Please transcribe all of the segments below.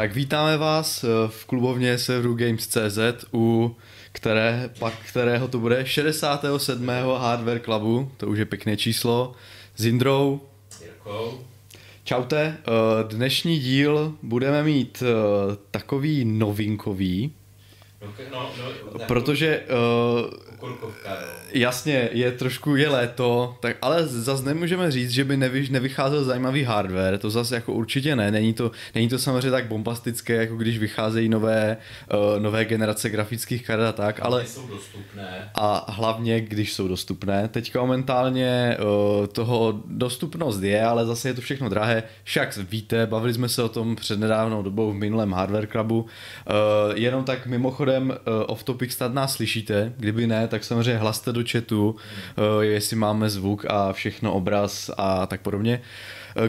Tak vítáme vás eh, v klubovně serveru Games.cz, u které, pak kterého to bude 67. Hardware Clubu, to už je pěkné číslo, s Indrou. Jirkou. Čaute, eh, dnešní díl budeme mít eh, takový novinkový, No, no, no, protože uh, Kukurkovka, no. Jasně, je trošku je léto, tak, ale zase nemůžeme říct, že by nevy, nevycházel zajímavý hardware, to zase jako určitě ne, není to, není to samozřejmě tak bombastické, jako když vycházejí nové, uh, nové generace grafických karet a tak, ale... jsou dostupné. A hlavně, když jsou dostupné. Teďka momentálně uh, toho dostupnost je, ale zase je to všechno drahé. Však víte, bavili jsme se o tom před nedávnou dobou v minulém Hardware Clubu. Uh, jenom tak mimochodem uh, off topic snad nás slyšíte, kdyby ne, tak samozřejmě hlaste do chatu, uh, jestli máme zvuk a všechno, obraz a tak podobně. Uh,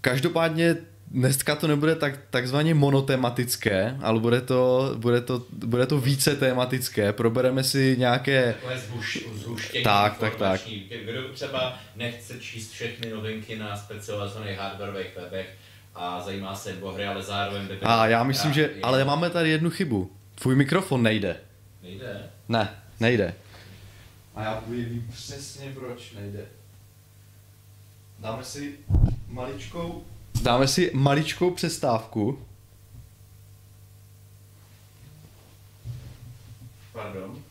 každopádně dneska to nebude tak, takzvaně monotematické, ale bude to, bude, to, bude to více tematické. Probereme si nějaké... Takové zhuš, zhuštění Tak, tak, tak. Kdo třeba nechce číst všechny novinky na specializovaných hardwareových webech a zajímá se o hry, ale zároveň... A já myslím, že... Ale máme tady jednu chybu. Tvůj mikrofon nejde. Nejde. Ne, nejde. A já vím přesně, proč nejde. Dáme si maličkou... Dáme si maličkou přestávku. Pardon.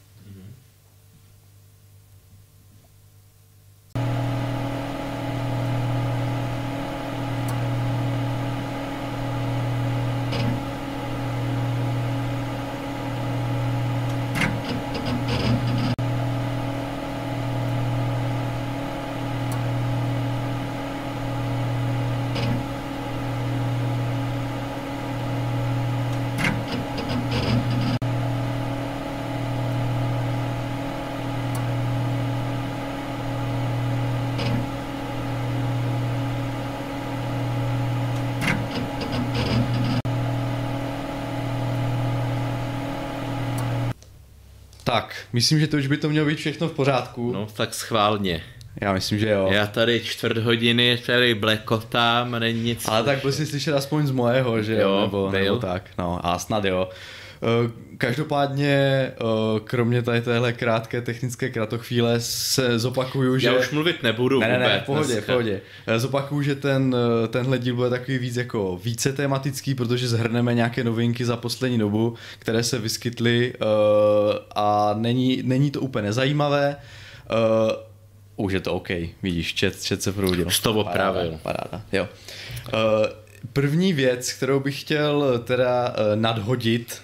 Tak, myslím, že to už by to mělo být všechno v pořádku. No tak schválně. Já myslím, že jo. Já tady čtvrt hodiny tady blekotám není nic. Ale tak byl jsi slyšet aspoň z mojeho, že jo, Jo, nebo, byl. nebo tak, no a snad jo. Eh, Každopádně, eh, kromě tady téhle krátké technické kratochvíle se zopakuju, že... Já už mluvit nebudu Ne, ne, vůbec ne, v pohodě, dneska. pohodě. Zopakuju, že ten, eh, tenhle díl bude takový víc jako více tematický, protože zhrneme nějaké novinky za poslední dobu, které se vyskytly a není, není to úplně nezajímavé. Už je to OK, vidíš, chat, chat se proudil. Už to opravil. Paráda, jo. První věc, kterou bych chtěl teda nadhodit,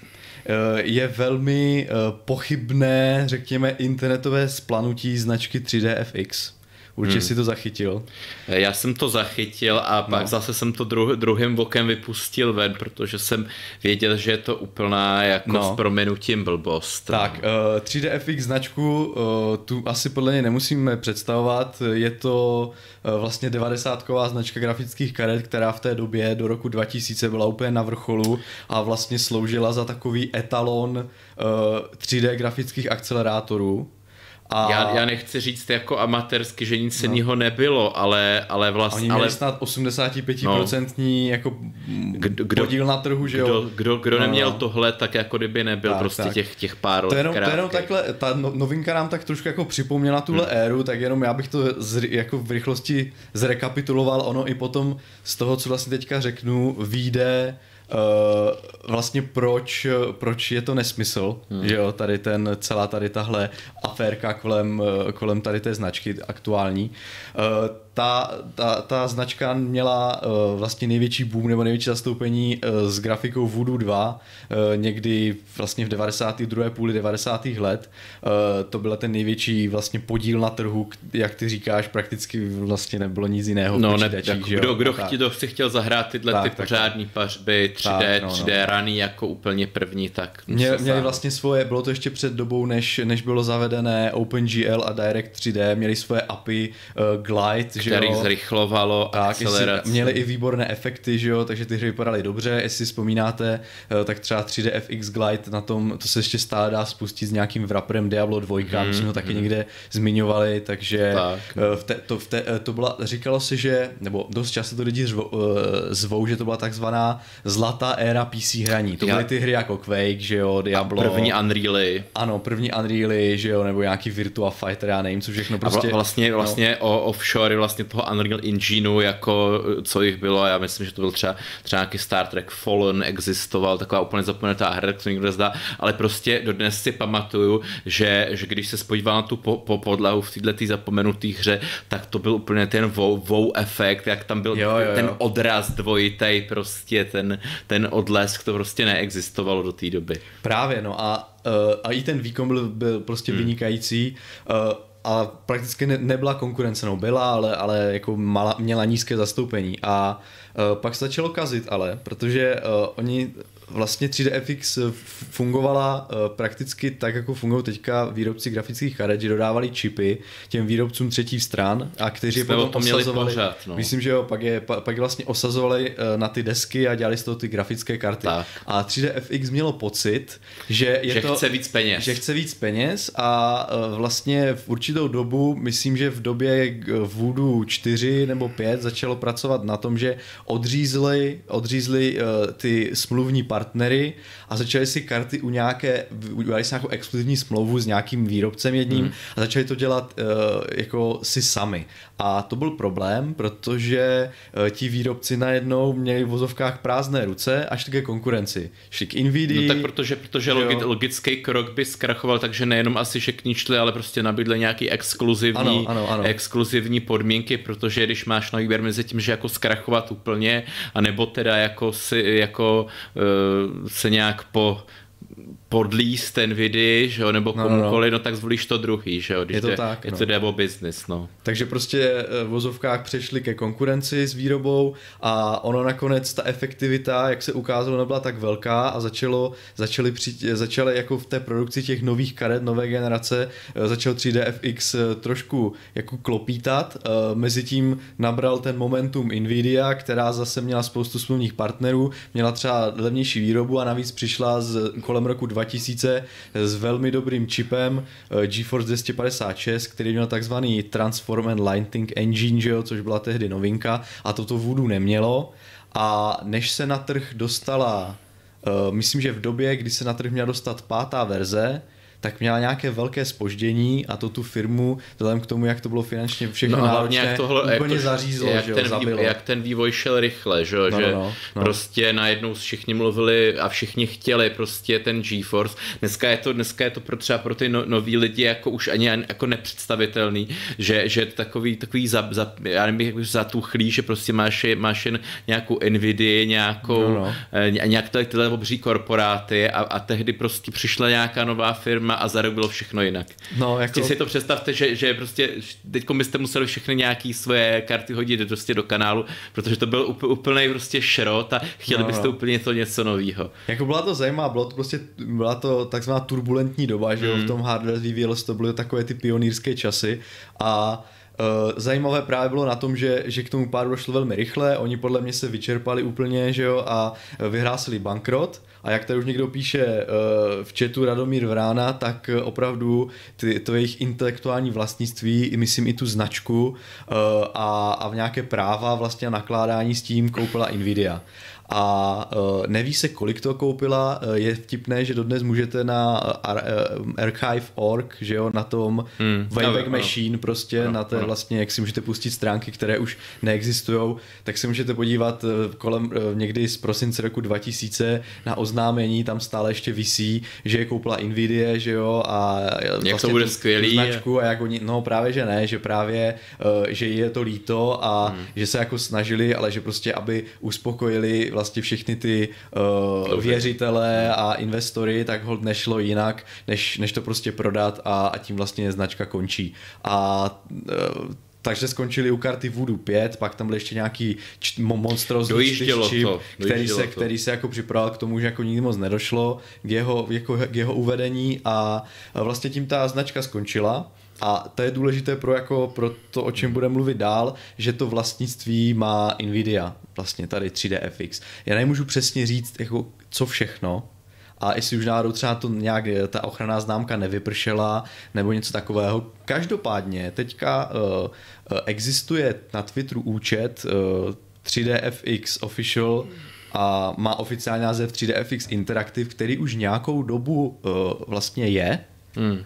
je velmi eh, pochybné, řekněme, internetové splanutí značky 3DFX. Určitě Hmm. si to zachytil. Já jsem to zachytil a pak No. zase jsem to dru- druhým vokem vypustil ven, protože jsem věděl, že je to úplná jako No. s prominutím blbost. Tak, uh, 3DFX značku uh, tu asi podle něj nemusíme představovat. Je to uh, vlastně 90 značka grafických karet, která v té době do roku 2000 byla úplně na vrcholu a vlastně sloužila za takový etalon uh, 3D grafických akcelerátorů. A Já, já nechci říct jako amatérsky, že nic jiného nebylo, ale, ale oni vlastně... měli Ale snad 85% jako Kdo- kdo- podíl na trhu, že jo? kdo, kdo, kdo No, neměl no. tohle, tak jako kdyby nebyl Tak, prostě tak. těch, těch pár To let jenom, to jenom takhle, ta no- novinka nám tak trošku jako připomněla tuhle hmm. éru, tak jenom já bych to z, jako v rychlosti zrekapituloval, ono i potom z toho, co vlastně teďka řeknu, vyjde uh, vlastně proč, proč je to nesmysl, hmm. že jo, tady ten, celá tady tahle aférka kolem, eh, kolem tady té značky aktuální. Uh, ta, ta, ta značka měla uh, vlastně největší boom nebo největší zastoupení uh, s grafikou Voodoo 2 uh, někdy vlastně v 92. půli 90. let. Uh, to byl ten největší vlastně podíl na trhu, jak ty říkáš, prakticky vlastně nebylo nic jiného No, ne, jako že kdo, kdo, tak. chtě, kdo si chtěl zahrát tyhle Tak, ty tak, pořádný pařby 3D, Tak, no, no. 3D rany jako úplně první, tak Mě, měli sáhnout. vlastně svoje, bylo to ještě před dobou, než, než bylo zavedené OpenGL a Direct 3D, měli svoje API uh, Glide, který jo. zrychlovalo Tak, akceleraci. měli i výborné efekty, že jo, takže ty hry vypadaly dobře, jestli si vzpomínáte, eh, tak třeba 3D FX Glide na tom, to se ještě stále dá spustit s nějakým wrapperem Diablo 2, mm, my jsme ho taky někde zmiňovali, takže Tak. eh, v te, to, v te, eh, to byla, říkalo se, že, nebo dost často to lidi zvou, zvou, že to byla takzvaná zlatá éra PC hraní. To byly ty hry jako Quake, že jo, Diablo. První Unreally. Ano, první Unreally, že jo, nebo nějaký Virtua Fighter, já nevím, co všechno A prostě. vla- vlastně, vlastně o offshore vlastně toho Unreal Engineu, jako co jich bylo, já myslím, že to byl třeba, třeba nějaký Star Trek Fallen existoval, taková úplně zapomenutá hra, to nikdo nezdá, ale prostě dodnes si pamatuju, že, že když se spodíval na tu po, po podlahu v této zapomenuté hře, tak to byl úplně ten wow, wow efekt, jak tam byl Jo, jo, jo. ten odraz dvojitej, prostě ten, ten odlesk, to prostě neexistovalo do té doby. Právě, no a, uh, a i ten výkon byl, byl prostě hmm. vynikající. Uh, a prakticky ne, nebyla konkurence, no byla, ale, ale jako mala, měla nízké zastoupení. A uh, pak se začalo kazit ale, protože uh, oni vlastně 3DFX fungovala uh, prakticky tak, jako fungují teďka výrobci grafických karet, že dodávali čipy těm výrobcům třetích stran a kteří je potom tom měli osazovali. pořád, no. Myslím, že jo, pak je pa, pak je vlastně osazovali uh, na ty desky a dělali z toho ty grafické karty. Tak. A 3DFX mělo pocit, že je že to, chce víc peněz. že chce víc peněz a vlastně v určitou dobu, myslím, že v době Voodoo 4 nebo 5 začalo pracovat na tom, že odřízli, odřízli ty smluvní partnery a začali si karty u nějaké, udělali si nějakou exkluzivní smlouvu s nějakým výrobcem jedním hmm. a začali to dělat uh, jako si sami. A to byl problém, protože uh, ti výrobci najednou měli v vozovkách prázdné ruce až ke konkurenci. Šli k Nvidia, No tak protože, protože logi, logický krok by zkrachoval, takže nejenom asi, ní šli, ale prostě nabídli nějaký exkluzivní, Ano, ano, ano. exkluzivní podmínky, protože když máš na výběr mezi tím, že jako zkrachovat úplně, anebo teda jako, si, jako uh, se nějak po podlíst ten vidi, že jo, nebo No, no, no. komukoliv, no, tak zvolíš to druhý, že jo, když Je to jde, tak, je no. to jde o business, no. Takže prostě eh, v vozovkách přešli ke konkurenci s výrobou a ono nakonec ta efektivita, jak se ukázalo, nebyla tak velká a začalo, začaly, při, začaly jako v té produkci těch nových karet, nové generace, eh, začal 3DFX eh, trošku jako klopítat. Eh, Mezitím nabral ten momentum Nvidia, která zase měla spoustu smluvních partnerů, měla třeba levnější výrobu a navíc přišla z, kolem roku 2000 s velmi dobrým čipem eh, GeForce 256, který měl takzvaný Transform and Lighting Engine, že jo, což byla tehdy novinka a toto Voodoo nemělo. A než se na trh dostala, uh, myslím, že v době, kdy se na trh měla dostat pátá verze, tak měla nějaké velké spoždění a to tu firmu, vzhledem k tomu, jak to bylo finančně všechno No náročné, jak tohle, úplně jak to, zařízlo, jak, že jo, ten zabilo. vývoj, jak ten vývoj šel rychle, že, jo, No, že no, no, no. prostě najednou všichni mluvili a všichni chtěli prostě ten GeForce. Dneska je to, dneska je to pro třeba pro ty no, noví lidi jako už ani jako nepředstavitelný, že, že takový, takový za, za, já nevím, jak zatuchlý, že prostě máš, máš jen nějakou Nvidia, nějakou, No, no. eh, nějak tyhle obří korporáty a, a tehdy prostě přišla nějaká nová firma a za rok bylo všechno jinak. No, jako- Prostě si to představte, že, že prostě teď byste museli všechny nějaký svoje karty hodit prostě do kanálu, protože to byl úpl, úplný prostě šrot a chtěli No, byste no. úplně to něco nového. Jako byla to zajímavá, bylo to prostě, byla to takzvaná turbulentní doba, že jo, v tom hardware vyvíjelo to byly takové ty pionýrské časy a zajímavé právě bylo na tom, že, že k tomu pádu došlo velmi rychle, oni podle mě se vyčerpali úplně, že jo, a vyhrásili bankrot. A jak tady už někdo píše uh, v chatu Radomír Vrána, tak opravdu ty, to jejich intelektuální vlastnictví, myslím i tu značku uh, a, a v nějaké práva vlastně nakládání s tím koupila Nvidia a uh, neví se, kolik to koupila. Uh, je vtipné, že dodnes můžete na uh, uh, archive.org, že jo, na tom Hmm, Wayback ano. Machine prostě, Ano, na té ano. vlastně, jak si můžete pustit stránky, které už neexistují, tak se můžete podívat kolem uh, někdy z prosince roku 2000 na oznámení, tam stále ještě visí, že je koupila Nvidia, že jo, a Jak to bude skvělý. značku a jak oni, no právě, že ne, že právě, uh, že je to líto a Hmm. že se jako snažili, ale že prostě, aby uspokojili vlastně všechny ty uh, věřitele a investory, tak hold nešlo jinak, než, než to prostě prodat a, a tím vlastně značka končí. A uh, takže skončili u karty Voodoo 5, pak tam byl ještě nějaký č- čtyřčip, to, který se, to. který se jako připravoval k tomu, že jako nikdy moc nedošlo k jeho, jako, k jeho uvedení a vlastně tím ta značka skončila. A to je důležité pro, jako, pro to, o čem budeme mluvit dál, že to vlastnictví má Nvidia, vlastně tady 3DFX. Já nemůžu přesně říct, jako, co všechno, a jestli už náhodou třeba to nějak ta ochranná známka nevypršela nebo něco takového. Každopádně teďka uh, existuje na Twitteru účet uh, 3DFX Official a má oficiální název 3DFX Interactive, který už nějakou dobu uh, vlastně je. Hmm.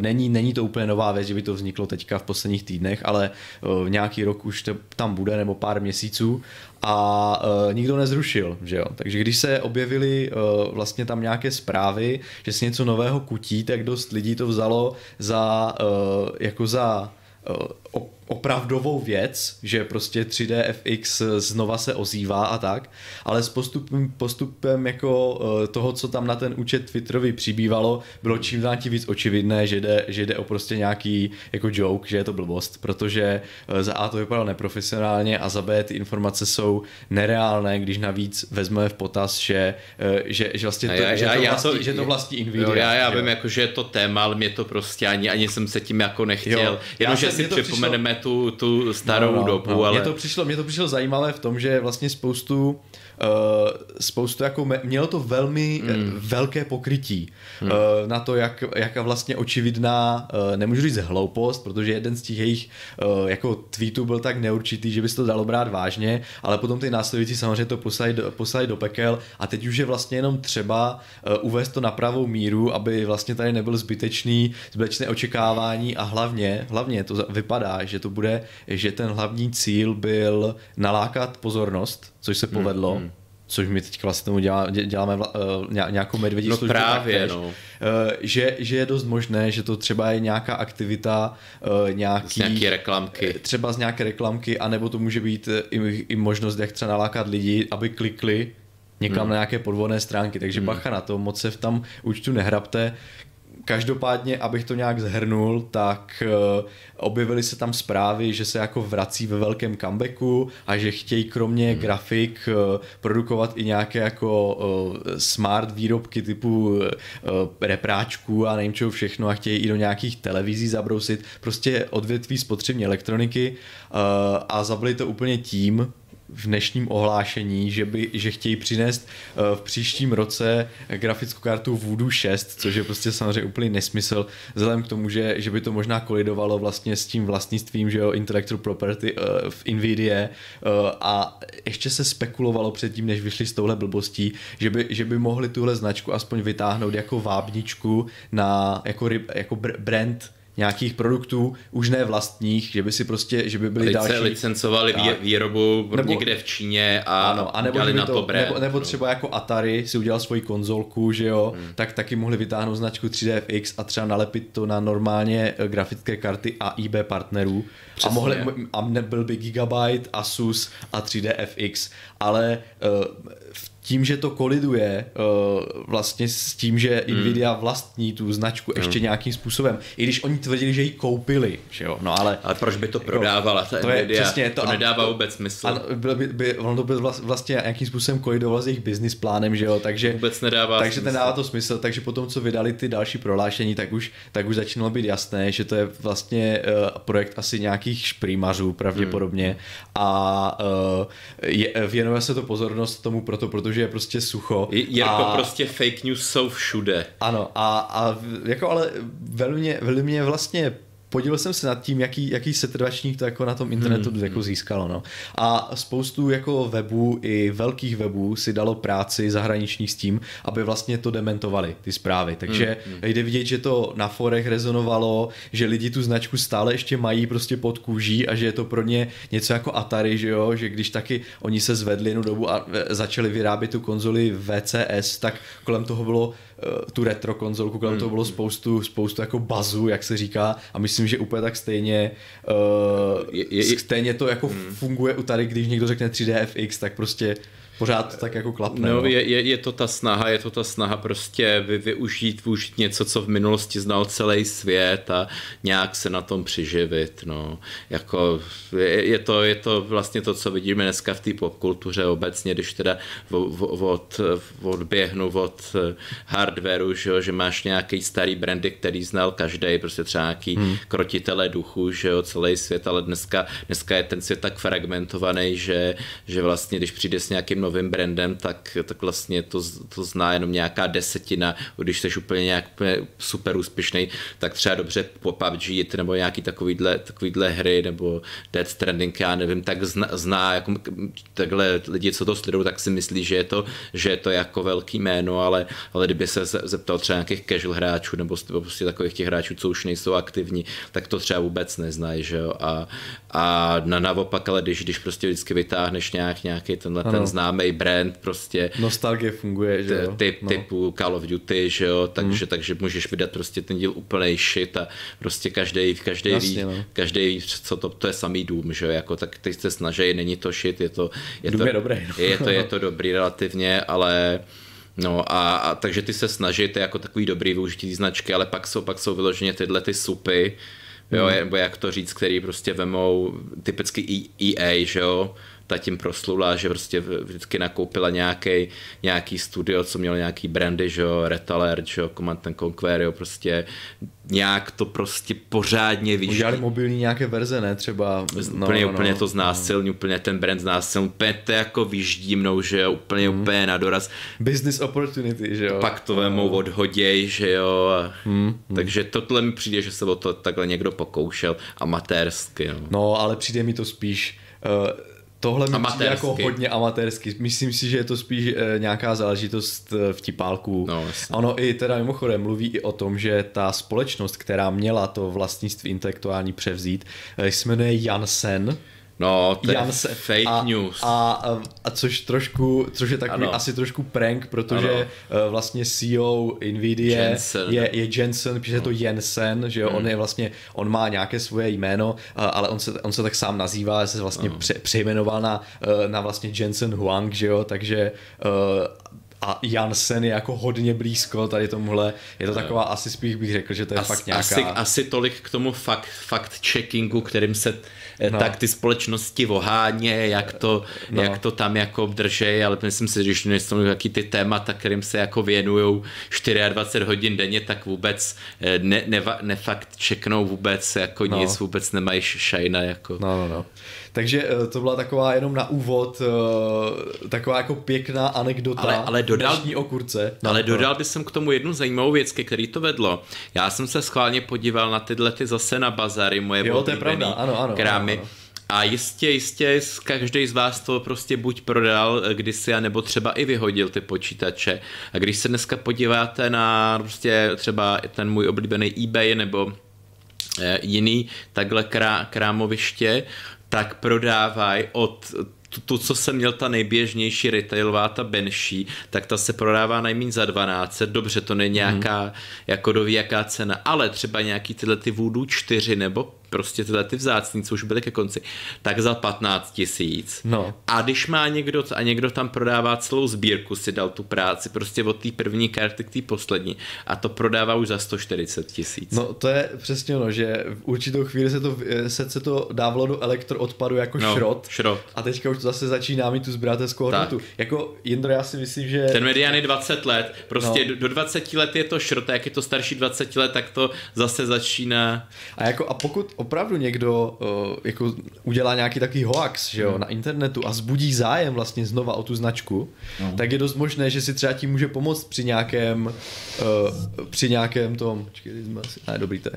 Není, není to úplně nová věc, že by to vzniklo teďka v posledních týdnech, ale uh, nějaký rok už to tam bude, nebo pár měsíců a uh, nikdo nezrušil, že jo. Takže když se objevily vlastně tam nějaké zprávy, že se něco nového kutí, tak dost lidí to vzalo za, jako za opravdovou věc, že prostě 3DFX znova se ozývá a tak, ale s postupem, postupem jako toho, co tam na ten účet Twitterový přibývalo, bylo čím dál tím víc očividné, že jde, že jde o prostě nějaký jako joke, že je to blbost, protože za A to vypadalo neprofesionálně a za B ty informace jsou nereálné, když navíc vezmeme v potaz, že, že, že vlastně to, já, že, to vlastní, to, že to vlastní Nvidia. Jo, já, já vím, jako, že je to téma, ale mě to prostě ani, ani jsem se tím jako nechtěl, jenom, že si připomeneme tu, tu starou no, no, dobu, no. ale... Mně to, přišlo, mě to přišlo zajímavé v tom, že vlastně spoustu spoustu jako mělo to velmi mm. velké pokrytí mm. uh, na to, jak, jaká vlastně očividná, uh, nemůžu říct hloupost, protože jeden z těch jejich uh, jako tweetů byl tak neurčitý, že by se to dalo brát vážně, ale potom ty následující samozřejmě to poslali do, poslali do pekel a teď už je vlastně jenom třeba uh, uvést to na pravou míru, aby vlastně tady nebyl zbytečný, zbytečné očekávání a hlavně, hlavně to vypadá, že to bude, že ten hlavní cíl byl nalákat pozornost což se povedlo. Hmm, hmm. Což my teď vlastně tomu dělá, děláme uh, nějakou medvědí no službu. právě, taktéž, no. Uh, že, že je dost možné, že to třeba je nějaká aktivita uh, nějaký, z nějaké reklamky. Třeba z nějaké reklamky, anebo to může být i, i možnost, jak třeba nalákat lidi, aby klikli někam hmm. na nějaké podvodné stránky, takže hmm. bacha na to, moc se v tam účtu nehrabte. Každopádně, abych to nějak zhrnul, tak uh, objevily se tam zprávy, že se jako vrací ve velkém comebacku a že chtějí kromě hmm. grafik uh, produkovat i nějaké jako uh, smart výrobky typu repráčků a nevím čeho všechno a chtějí i do nějakých televizí zabrousit. Prostě odvětví spotřební elektroniky a zabili to úplně tím, v dnešním ohlášení, že, by, že chtějí přinést uh, v příštím roce grafickou kartu Voodoo 6, což je prostě samozřejmě úplný nesmysl, vzhledem k tomu, že, že by to možná kolidovalo vlastně s tím vlastnictvím, že jo, intellectual property uh, v Nvidia uh, a ještě se spekulovalo předtím, než vyšli s touhle blbostí, že by, že by mohli tuhle značku aspoň vytáhnout jako vábničku na jako, jako brand nějakých produktů, už ne vlastních, že by si prostě, že by byly Lice, další... licencovali tak. výrobu nebo, někde v Číně a ano, a nebo dali na to, to brand. Nebo, nebo třeba jako Atari si udělal svoji konzolku, že jo, hmm. tak taky mohli vytáhnout značku 3DFX a třeba nalepit to na normálně eh, grafické karty AIB partnerů. Přesně. A, mohli, a nebyl by Gigabyte, Asus a 3DFX, ale uh, v tím, že to koliduje uh, vlastně s tím, že hmm. Nvidia vlastní tu značku hmm. ještě nějakým způsobem, i když oni tvrdili, že ji koupili, že jo, no ale... Ale proč by to prodávala ta to Nvidia? Je, přesně, to, to nedává to, vůbec smysl. Ano, by, by, by, ono to by vlastně nějakým způsobem kolidovalo s jejich business plánem, že jo, takže... Vůbec nedává Takže smysl. ten dává to smysl, takže potom, co vydali ty další prohlášení, tak už, tak už začínalo být jasné, že to je vlastně uh, projekt asi nějakých šprýmařů pravděpodobně hmm. a uh, je, věnuje se to pozornost tomu proto, protože je prostě sucho. Jirko, a... prostě fake news jsou všude. Ano, a, a jako ale velmi, velmi vlastně podíval jsem se nad tím, jaký, jaký setrvačník to jako na tom internetu hmm. jako získalo. No. A spoustu jako webů i velkých webů si dalo práci zahraničních s tím, aby vlastně to dementovali, ty zprávy. Takže hmm. jde vidět, že to na forech rezonovalo, že lidi tu značku stále ještě mají prostě pod kůží a že je to pro ně něco jako Atari, že jo, že když taky oni se zvedli jednu dobu a e, začali vyrábět tu konzoli VCS, tak kolem toho bylo tu retro konzolku, kolem hmm. toho bylo spoustu, spoustu jako bazu, jak se říká a myslím, že úplně tak stejně uh, je, je, stejně to jako hmm. funguje u tady, když někdo řekne 3DFX, tak prostě pořád tak jako klapne. No, je, je, je, to ta snaha, je to ta snaha prostě vy, využít, využít něco, co v minulosti znal celý svět a nějak se na tom přiživit, no. Jako, je, je, to, je to vlastně to, co vidíme dneska v té popkultuře obecně, když teda od, odběhnu od hardwareu, že, jo, že máš nějaký starý brandy, který znal každý, prostě třeba nějaký hmm. krotitele duchu, že jo, celý svět, ale dneska, dneska je ten svět tak fragmentovaný, že, že vlastně, když přijde s nějakým novým brandem, tak, tak vlastně to, to zná jenom nějaká desetina, když jsi úplně nějak super úspěšný, tak třeba dobře po PUBG nebo nějaký takovýhle, takovýhle hry nebo Dead Stranding, já nevím, tak zná, zná jako takhle lidi, co to sledují, tak si myslí, že je to, že je to jako velký jméno, ale, ale kdyby se zeptal třeba nějakých casual hráčů nebo prostě takových těch hráčů, co už nejsou aktivní, tak to třeba vůbec neznají, že jo, a, a na, naopak, ale když, když prostě vždycky vytáhneš nějak, nějaký tenhle ano. ten známý brand, prostě nostalgie funguje, že jo? Typ, no. typu Call of Duty, že jo, takže, hmm. takže můžeš vydat prostě ten díl úplný shit a prostě každý, každý Jasně, ví, no. každý ví, co to, to je samý dům, že jo, jako tak teď se snaží, není to shit, je to, je dům to, je dobrý, no. je to, je to dobrý relativně, ale No a, a takže ty se snažíte jako takový dobrý využití značky, ale pak jsou, pak jsou vyloženě tyhle ty supy, jo, hmm. nebo jak to říct, který prostě vemou typicky EA, že jo, ta tím proslula, že prostě vždycky nakoupila nějaký, nějaký studio, co mělo nějaký brandy, že jo, Red Alert, že jo, Command and Conquer, jo, prostě nějak to prostě pořádně víš. Udělali mobilní nějaké verze, ne? Třeba. No, úplně, no, úplně no, to znásilní, no. úplně ten brand znásilní, úplně to jako vyždí mnou, že jo, úplně, mm. úplně na doraz. Business opportunity, že jo. Pak to vemou no. odhoděj, že jo. Mm. Takže tohle mi přijde, že se o to takhle někdo pokoušel amatérsky, no. No, ale přijde mi to spíš uh, Tohle mi přijde jako hodně amatérsky. Myslím si, že je to spíš e, nějaká záležitost e, vtipálků. No, ono i teda mimochodem mluví i o tom, že ta společnost, která měla to vlastnictví intelektuální převzít, e, se jmenuje Jansen No, to Janse. je fake a, news. A, a, a což trošku, což je takový ano. asi trošku prank, protože ano. Eh, vlastně CEO Nvidia Jensen. je, je Jensen, píše to Jensen, že jo, hmm. on je vlastně, on má nějaké svoje jméno, ale on se, on se tak sám nazývá, se vlastně pře, přejmenoval na, eh, na vlastně Jensen Huang, že jo, takže eh, a Jansen je jako hodně blízko tady tomuhle. Je to taková, asi spíš bych řekl, že to je As, fakt nějaká... Asi, asi tolik k tomu fakt, fakt checkingu, kterým se no. tak ty společnosti voháně, jak to, no. jak to tam jako držej, ale myslím si, že když nejsou nějaký ty témata, kterým se jako věnují 24 hodin denně, tak vůbec eh, ne, ne, nefakt čeknou vůbec jako no. nic, vůbec nemají šajna jako. No, no, no. Takže eh, to byla taková jenom na úvod, taková jako pěkná anekdota ale, ale dodal, o kurce. Ale no, dodal bych k tomu jednu zajímavou věc, ke který to vedlo. Já jsem se schválně podíval na tyhle ty zase na bazary, moje jo, to je pravda, ano, ano, krámy. Ano, ano. A jistě, jistě, každý z vás to prostě buď prodal kdysi, nebo třeba i vyhodil ty počítače. A když se dneska podíváte na prostě třeba ten můj oblíbený eBay nebo eh, jiný takhle krá, krámoviště, tak prodávají od to, to, co jsem měl ta nejběžnější retailová, ta Benší, tak ta se prodává najméně za 12. Dobře, to není nějaká hmm. jako doví jaká cena, ale třeba nějaký tyhle ty Voodoo 4 nebo prostě tyhle ty vzácní, co už byly ke konci, tak za 15 tisíc. No. A když má někdo, a někdo tam prodává celou sbírku, si dal tu práci, prostě od té první karty k té poslední a to prodává už za 140 tisíc. No to je přesně ono, že v určitou chvíli se to, se, se to dávalo do elektroodpadu jako no, šrot, šrot. A teďka už to zase začíná mít tu sběratelskou hodnotu. Jako Jindro, já si myslím, že... Ten medián je 20 let, prostě no. do 20 let je to šrot, a jak je to starší 20 let, tak to zase začíná. A jako a pokud opravdu někdo uh, jako udělá nějaký takový hoax že jo, hmm. na internetu a zbudí zájem vlastně znova o tu značku, hmm. tak je dost možné, že si třeba tím může pomoct při nějakém uh, při nějakém tom, počkej, jsme asi, ne, dobrý to je,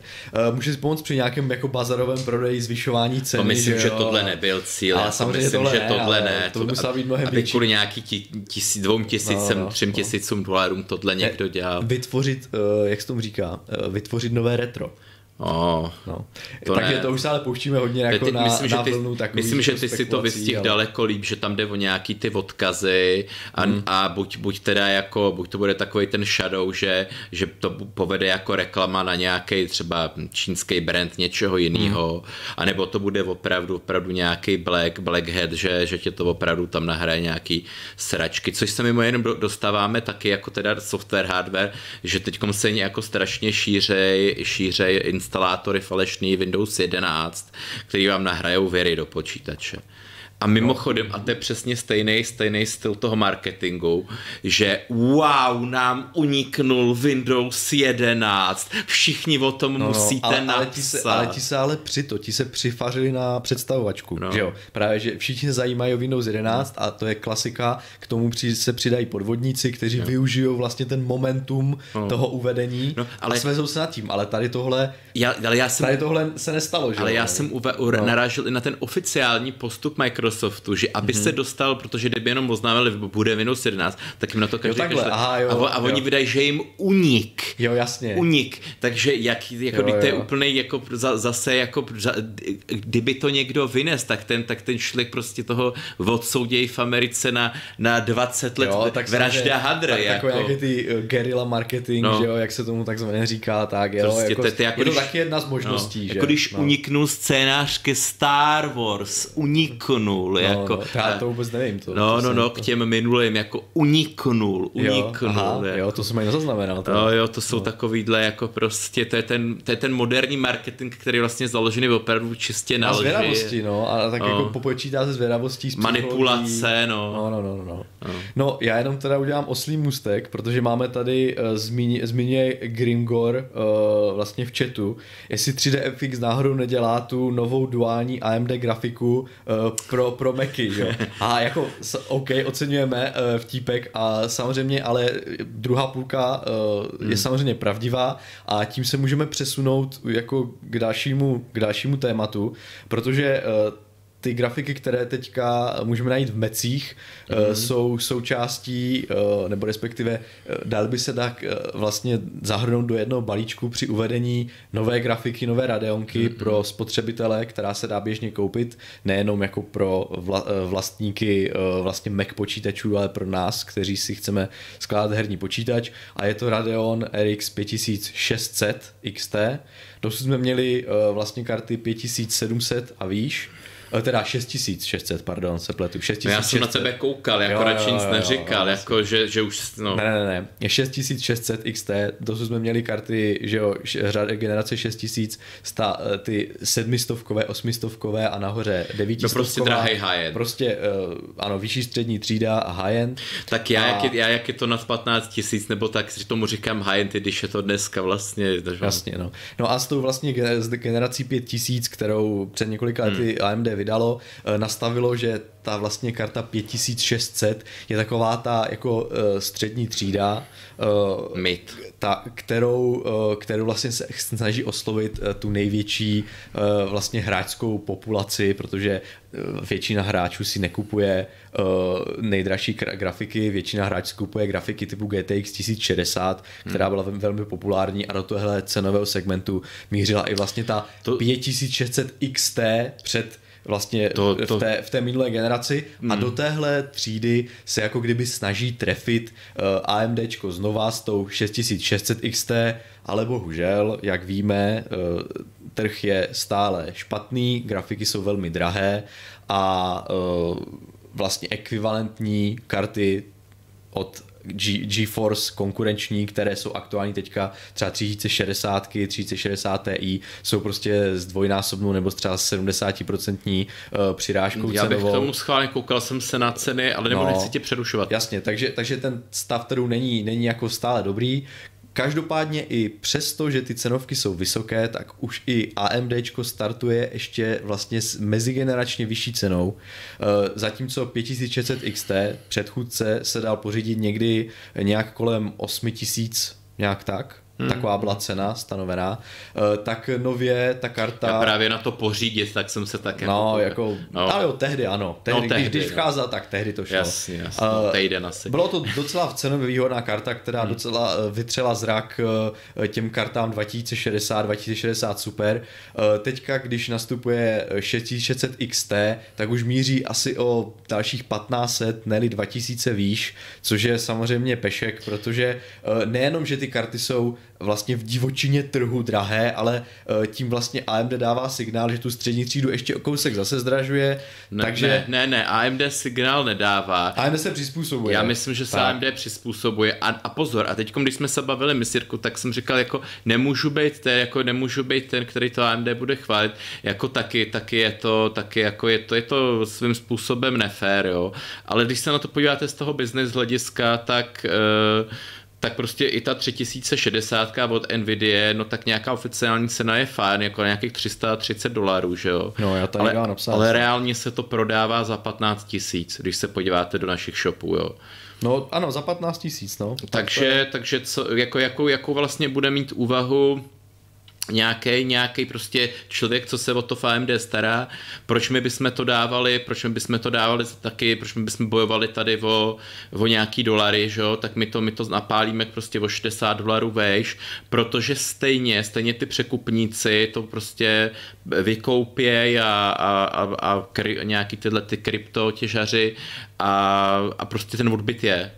uh, může si pomoct při nějakém jako bazarovém prodeji, zvyšování ceny. To myslím, že, že tohle nebyl cíl. Ale samozřejmě myslím, tohle že tohle ne. To, to musela být mnohem větší. kvůli nějaký tisíc, dvou tisícům, no, no, třem no. tisícům dolarům tohle někdo dělal. Vytvořit, uh, jak se tomu říká, uh, vytvořit nové retro. Oh, No. To Takže ne. to už se ale pouštíme hodně jako Teď na, myslím, že na ty, vlnu takových myslím, že ty si to vystihl ale- daleko líp, že tam jde o nějaký ty odkazy a, Hmm. a buď, buď teda jako, buď to bude takový ten shadow, že, že to povede jako reklama na nějaký třeba čínský brand něčeho jiného, Hmm. anebo to bude opravdu, opravdu nějaký black, black hat, že, že tě to opravdu tam nahraje nějaký sračky, což se mimo jenom do- dostáváme taky jako teda software, hardware, že teď se jako strašně šířej, šířej instalátory falešný Windows 11, který vám nahrajou věry do počítače. A mimochodem, a to je přesně stejný, stejný styl toho marketingu, že wow, nám uniknul Windows 11, všichni o tom no, musíte ale, napsat. ale, ti se, ale ti se ale přito, ti se přifařili na představovačku, No. no. že jo? Právě, že všichni se zajímají o Windows 11 a to je klasika, k tomu se přidají podvodníci, kteří no. využijou vlastně ten momentum no. toho uvedení No, no, ale- a svezou se nad tím, ale tady tohle, Já, ale já jsem tady tohle se nestalo, že Ale jo? já jsem uve, u, no. narážel i na ten oficiální postup Microsoftu, že aby mm-hmm. se dostal, protože kdyby jenom oznámili, že bude Windows 11, tak jim na to každý takhle, kašle. aha, jo, a, a oni jo. vydají, že jim unik. Jo, jasně. Unik, takže jak, jako, Jo, jo, to je jo. úplný jako za, zase jako, za, kdyby to někdo vynes, tak ten, tak ten šlik prostě toho odsoudějí v Americe na, na 20 let Jo, tak vražda hadr. Tak, jako. Takový nějaký ty uh, guerilla marketing, No. že jo, jak se tomu takzvaně říká, tak jo, Prostě jako, to- jako je to taky jedna z možností, no, že? Jako když no. uniknul scénář ke Star Wars, uniknul, No, jako. no, já to vůbec nevím. To, No, to no, no, to... k těm minulým, jako uniknul, Jo, uniknul. aha, jako. jo, to jsem ani nezaznamenal. to. No jo, to jsou no. takovýhle jako prostě, to je, ten, to je ten moderní marketing, který je vlastně založený opravdu čistě na Na lži. zvědavosti, no, a tak No. jako popočítá se zvědavostí, s. Manipulace, no. No, no, no, no. no. No, já jenom teda udělám oslý mustek, protože máme tady uh, zmíně, zmíně Grimgor uh, vlastně v chatu, jestli 3DFX náhodou nedělá tu novou duální AMD grafiku uh, pro, pro Macy, jo. A jako, OK, oceňujeme uh, vtípek a samozřejmě, ale druhá půlka uh, hmm. je samozřejmě pravdivá a tím se můžeme přesunout jako k dalšímu, k dalšímu tématu, protože uh, ty grafiky, které teďka můžeme najít v mecích, mm-hmm. jsou součástí, eh, nebo respektive eh, dal by se tak vlastně zahrnout do jednoho balíčku při uvedení nové grafiky, nové Radeonky mm-hmm. pro spotřebitele, která se dá běžně koupit, nejenom jako pro vla, vlastníky vlastně Mac počítačů, ale pro nás, kteří si chceme skládat herní počítač a je to Radeon RX 5600 XT. Dosud jsme měli vlastně karty 5700 a výš, teda 6600, pardon, se pletu. No 6600. já jsem na tebe koukal, jako Jo, radši jo, nic jo, neříkal, jo, jako že, že už, no. Ne, ne, ne, je 6600 XT, dosud jsme měli karty, že jo, řada generace 6000, sta, eh, ty sedmistovkové, osmistovkové a nahoře No devítistovková. prostě drahej high-end. Prostě, uh, ano, vyšší střední třída a high-end. Tak já, a... jak je, já, jak je to nad 15 tisíc, nebo tak si tomu říkám high-end, když je to dneska vlastně. Jasně, no. No a s tou vlastně generací 5000, kterou před několika lety Hmm. AMD vydalo, eh, nastavilo, že ta vlastně karta 5600 je taková ta jako eh, střední třída, eh, Mid. ta, kterou, kterou vlastně se snaží oslovit tu největší vlastně hráčskou populaci, protože většina hráčů si nekupuje nejdražší grafiky, většina hráčů kupuje grafiky typu GTX 1060, která byla ve- velmi populární a do tohle cenového segmentu mířila i vlastně ta to... 5600 XT před vlastně To- to. V, té, v té minulé generaci hmm. a do téhle třídy se jako kdyby snaží trefit uh, AMDčko znova s tou 6600 XT, ale bohužel, jak víme, uh, trh je stále špatný, grafiky jsou velmi drahé a uh, vlastně ekvivalentní karty od G- GeForce konkurenční, které jsou aktuální teďka třeba 3060, 3060 Ti, jsou prostě s dvojnásobnou nebo třeba 70% eh, přirážkou Já bych cenovou. k tomu schválně koukal jsem se na ceny, ale nebo No. nechci tě přerušovat. Jasně, takže, takže ten stav trhu není, není jako stále dobrý. Každopádně i přesto, že ty cenovky jsou vysoké, tak už i AMD startuje ještě vlastně s mezigeneračně vyšší cenou. Eh, Zatímco 5600 XT předchůdce se dal pořídit někdy nějak kolem 8000, nějak tak. Hmm. taková byla cena stanovená, uh, tak nově ta karta... Já právě na to pořídit, tak jsem se tak No, jako, jako no. ale jo, tehdy ano, tehdy, no, tehdy, když, když vcházela, no. tak tehdy to šlo. Jasně, jasně, uh, týden asi. Bylo to docela v cenově výhodná karta, která hmm. docela vytřela zrak těm kartám 2060, 2060 Super. Teďka, když nastupuje 6600 XT, tak už míří asi o dalších 1500, neli 2000 výš, což je samozřejmě pešek, protože nejenom, že ty karty jsou vlastně v divočině trhu drahé, ale eh, tím vlastně AMD dává signál, že tu střední třídu ještě o kousek zase zdražuje. Ne, takže... ne, ne, ne, AMD signál nedává. AMD se přizpůsobuje. Já myslím, že se tak. AMD přizpůsobuje. A, a pozor, a teď, když jsme se bavili misírku, tak jsem říkal, jako nemůžu být ten, jako nemůžu být ten, který to AMD bude chválit, jako taky, taky je to, taky jako je to, je to svým způsobem nefér, jo. Ale když se na to podíváte z toho business hlediska, tak uh, tak prostě i ta 3060 od Nvidia, no tak nějaká oficiální cena je fajn, jako nějakých 330 dolarů, že jo. No, já tady ale, napsat. ale reálně se to prodává za 15 tisíc, když se podíváte do našich shopů, jo. No ano, za 15 tisíc, no. Takže, tak takže co, jako, jako, jako vlastně bude mít úvahu nějaký nějaký prostě člověk, co se o to FMD stará, proč my bychom to dávali, proč my bychom to dávali taky, proč my bychom bojovali tady o, o nějaký dolary, že jo? tak my to, my to napálíme prostě o 60 dolarů vejš, protože stejně, stejně ty překupníci to prostě vykoupějí a, a, a, a kry, nějaký tyhle ty kryptotěžaři a, a prostě ten odbyt je.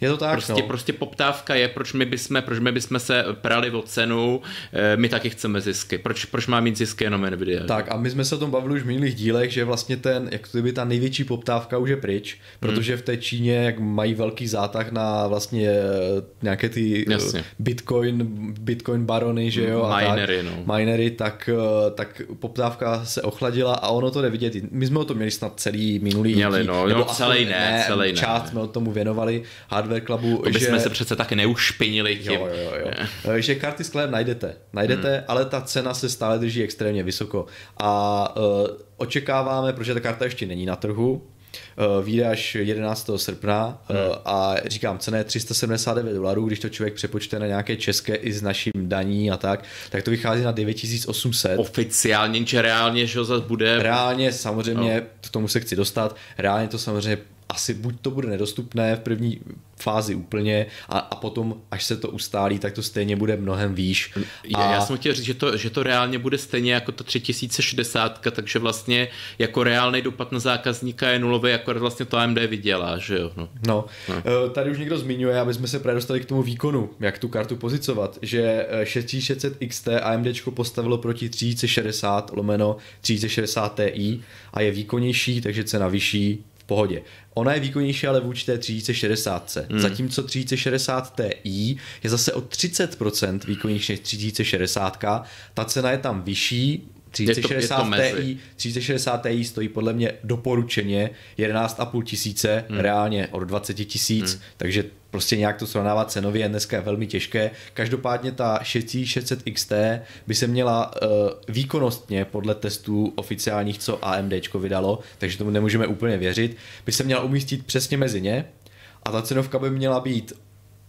Je to tak, prostě, no. prostě poptávka je, proč my bychom, proč my bychom se prali o cenu, eh, my taky chceme zisky. Proč, proč má mít zisky jenom Nvidia? Tak a my jsme se o tom bavili už v minulých dílech, že vlastně ten, jak to by ta největší poptávka už je pryč, protože hmm. v té Číně, jak mají velký zátah na vlastně eh, nějaké ty eh, Jasně. Bitcoin, Bitcoin barony, že jo? Minery, tak, no. Minery, tak, tak poptávka se ochladila a ono to jde vidět. My jsme o tom měli snad celý minulý Měli, no, no celý ne, ne, celý ne. Část jsme o tomu věnovali. Hardware Clubu. To že... jsme se přece taky neušpinili tím. Jo, jo, jo. Eh, že karty sklep najdete. Najdete, hmm. ale ta cena se stále drží extrémně vysoko. A uh, očekáváme, protože ta karta ještě není na trhu, uh, vyjde až 11. srpna uh, hmm. a říkám, cena je 379 dolarů, když to člověk přepočte na nějaké české i s naším daní a tak, tak to vychází na 9800. Oficiálně, že reálně, že zase bude... Reálně samozřejmě, no. k tomu se chci dostat, reálně to samozřejmě asi buď to bude nedostupné v první fázi úplně a, a potom, až se to ustálí, tak to stejně bude mnohem výš. A... Já jsem chtěl říct, že to, že to reálně bude stejně jako ta 3060, takže vlastně jako reálný dopad na zákazníka je nulový, jako vlastně to AMD vydělá, že jo? No. no. no. Eh, tady už někdo zmiňuje, aby jsme se právě dostali k tomu výkonu, jak tu kartu pozicovat, že 6600 XT AMD postavilo proti 3060 lomeno 3060 Ti a je výkonnější, takže cena vyšší, pohodě. Ona je výkonnější ale vůči té 3060, hmm. zatímco 3060 Ti je zase o 30% výkonnější než 3060, ta cena je tam vyšší, 3060 Ti, 3060 Ti stojí podle mě doporučeně 11,5 tisíce, hmm. reálně od 20 tisíc, hmm. takže prostě nějak to srovnávat cenově je dneska velmi těžké. Každopádně ta 6600 XT by se měla uh, výkonnostně podle testů oficiálních, co AMD vydalo, takže tomu nemůžeme úplně věřit, by se měla umístit přesně mezi ně a ta cenovka by měla být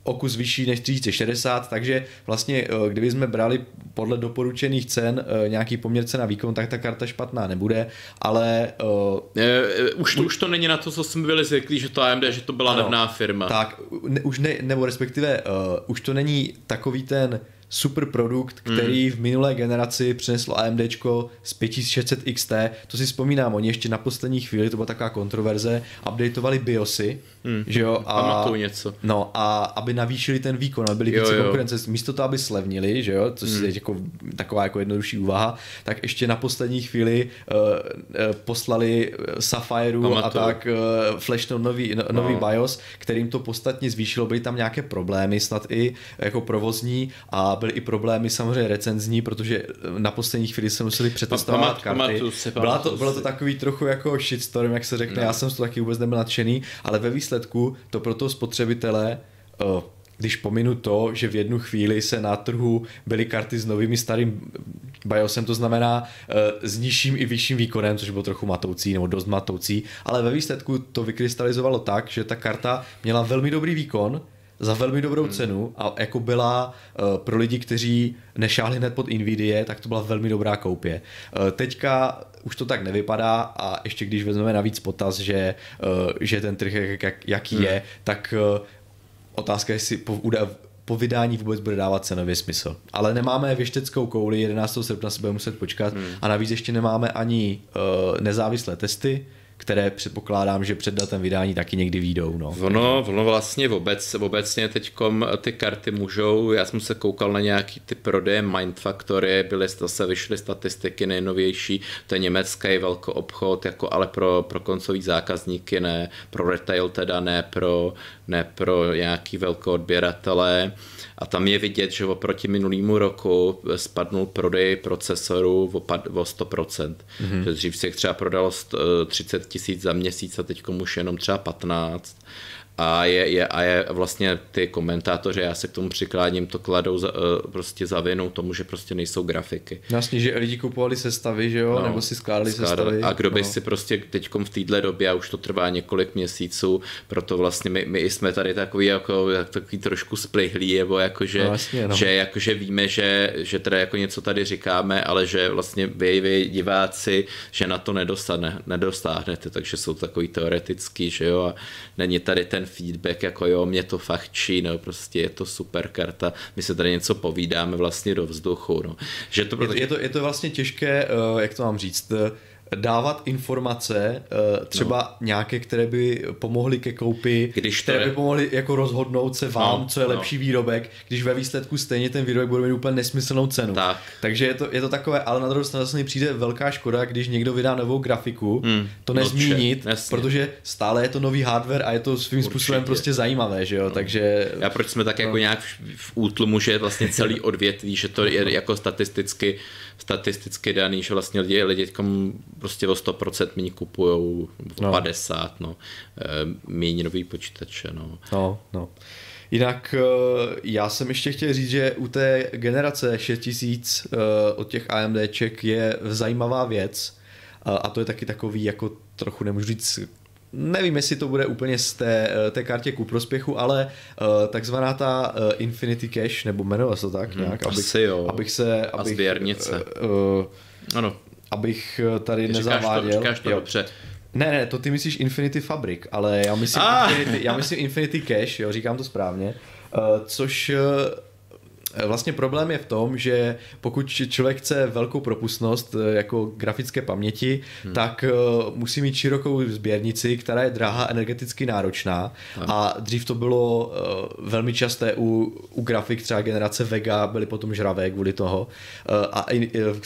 o kus vyšší než 3060, takže vlastně eh, kdyby jsme brali podle doporučených cen eh, nějaký poměr cena výkon, tak ta karta špatná nebude, ale... Uh, je, už, to, už to není na to, co jsme byli zvyklí, že to AMD, že to byla nevná firma. Tak, ne, už ne, nebo respektive uh, už to není takový ten super produkt, který mm. v minulé generaci přineslo AMD z 5600 XT. To si vzpomínám, oni ještě na poslední chvíli, to byla taková kontroverze, updateovali BIOSy, mm. že jo? A, Pamatuju něco. No a aby navýšili ten výkon, aby byli více konkurence, místo toho, aby slevnili, že jo, což mm. je jako taková jako jednodušší úvaha, tak ještě na poslední chvíli uh, uh, poslali Sapphire a tak uh, flashnou nový, no, nový no. BIOS, kterým to podstatně zvýšilo, byly tam nějaké problémy, snad i jako provozní a byly i problémy samozřejmě recenzní, protože na poslední chvíli se museli přetestovat karty. Byla to, bylo to takový trochu jako shitstorm, jak se řekne, no. já jsem toho taky vůbec nebyl nadšený, ale ve výsledku to pro toho spotřebitele uh, když pominu to, že v jednu chvíli se na trhu byly karty s novými starým BIOSem, to znamená uh, s nižším i vyšším výkonem, což bylo trochu matoucí nebo dost matoucí, ale ve výsledku to vykrystalizovalo tak, že ta karta měla velmi dobrý výkon, za velmi dobrou hmm. cenu a jako byla uh, pro lidi, kteří nešáhli hned pod Nvidia, tak to byla velmi dobrá koupě. Uh, teďka už to tak nevypadá a ještě když vezmeme navíc potaz, že, uh, že ten trh jak, jak, jaký hmm. je, tak uh, otázka je, jestli po, po vydání vůbec bude dávat cenově smysl. Ale nemáme věšteckou kouli, 11. srpna se budeme muset počkat hmm. a navíc ještě nemáme ani uh, nezávislé testy, které předpokládám, že před datem vydání taky někdy výjdou. No. Ono, ono vlastně obec, obecně teď ty karty můžou, já jsem se koukal na nějaký ty prodeje Mindfactory, byly zase vyšly statistiky nejnovější, to je německý velký obchod, jako ale pro, pro koncový zákazníky ne, pro retail teda ne pro, ne pro nějaký velké odběratele. A tam je vidět, že oproti minulýmu roku spadnul prodej procesorů o, o 100%. Mm-hmm. Že dřív se jich třeba prodalo 30 tisíc za měsíc a teď už jenom třeba 15 a je, je, a je vlastně ty komentátoři, já se k tomu přikláním, to kladou za, eh, prostě za vinu tomu, že prostě nejsou grafiky. Vlastně, že lidi kupovali sestavy, že jo, no, nebo si skládali sestavy. A kdo by no. si prostě teď v téhle době, a už to trvá několik měsíců, proto vlastně my, my jsme tady takový jako takový trošku splihlí, nebo jako, že, no, vlastně, no. že, jako, že víme, že, že teda jako něco tady říkáme, ale že vlastně vy, vy diváci, že na to nedostane, nedostáhnete, takže jsou takový teoretický, že jo, a není tady ten feedback, jako jo, mě to fakt čí, no, prostě je to super karta, my se tady něco povídáme vlastně do vzduchu, no. Že to, protože... je, to, je, to, je to vlastně těžké, uh, jak to mám říct, dávat informace, eh, třeba no. nějaké, které by pomohly ke koupi, když které je... by pomohly jako rozhodnout se vám, no, co je no. lepší výrobek, když ve výsledku stejně ten výrobek bude mít úplně nesmyslnou cenu. Tak. Takže je to, je to takové, ale na druhou stranu zase přijde velká škoda, když někdo vydá novou grafiku, hmm, to nezmínit, Určitě, protože stále je to nový hardware a je to svým Určitě. způsobem prostě zajímavé, že jo, no. takže... Já proč jsme tak jako no. jako nějak v, v útlumu, že vlastně celý odvětví, že to je jako statisticky statisticky daný, že vlastně lidi, lidi prostě o 100% méně kupují, o no. 50, no, eh, méně nový počítače, no. No, no. Jinak eh, já jsem ještě chtěl říct, že u té generace 6000 eh, od těch AMDček je zajímavá věc a to je taky takový jako trochu nemůžu říct nevím, jestli to bude úplně z té, eh, té kartě ku prospěchu, ale uh, takzvaná ta uh, Infinity Cache, nebo jmenuje se to tak hmm, nějak, abych, asi jo. abych se... Abych, A sběrnice. Uh, ano. Abych tady Říkáš nezaváděl. To, říkáš to dobře. Ne, ne, to ty myslíš Infinity Fabric, ale já myslím, ah. Infinity, já myslím Infinity Cache, jo, říkám to správně, uh, což Vlastně problém je v tom, že pokud člověk chce velkou propustnost eh, jako grafické paměti, hmm. tak eh, musí mít širokou sběrnici, která je drahá, energeticky náročná hmm. a dřív to bylo eh, velmi časté u, u grafik třeba generace Vega byly potom žravé kvůli toho a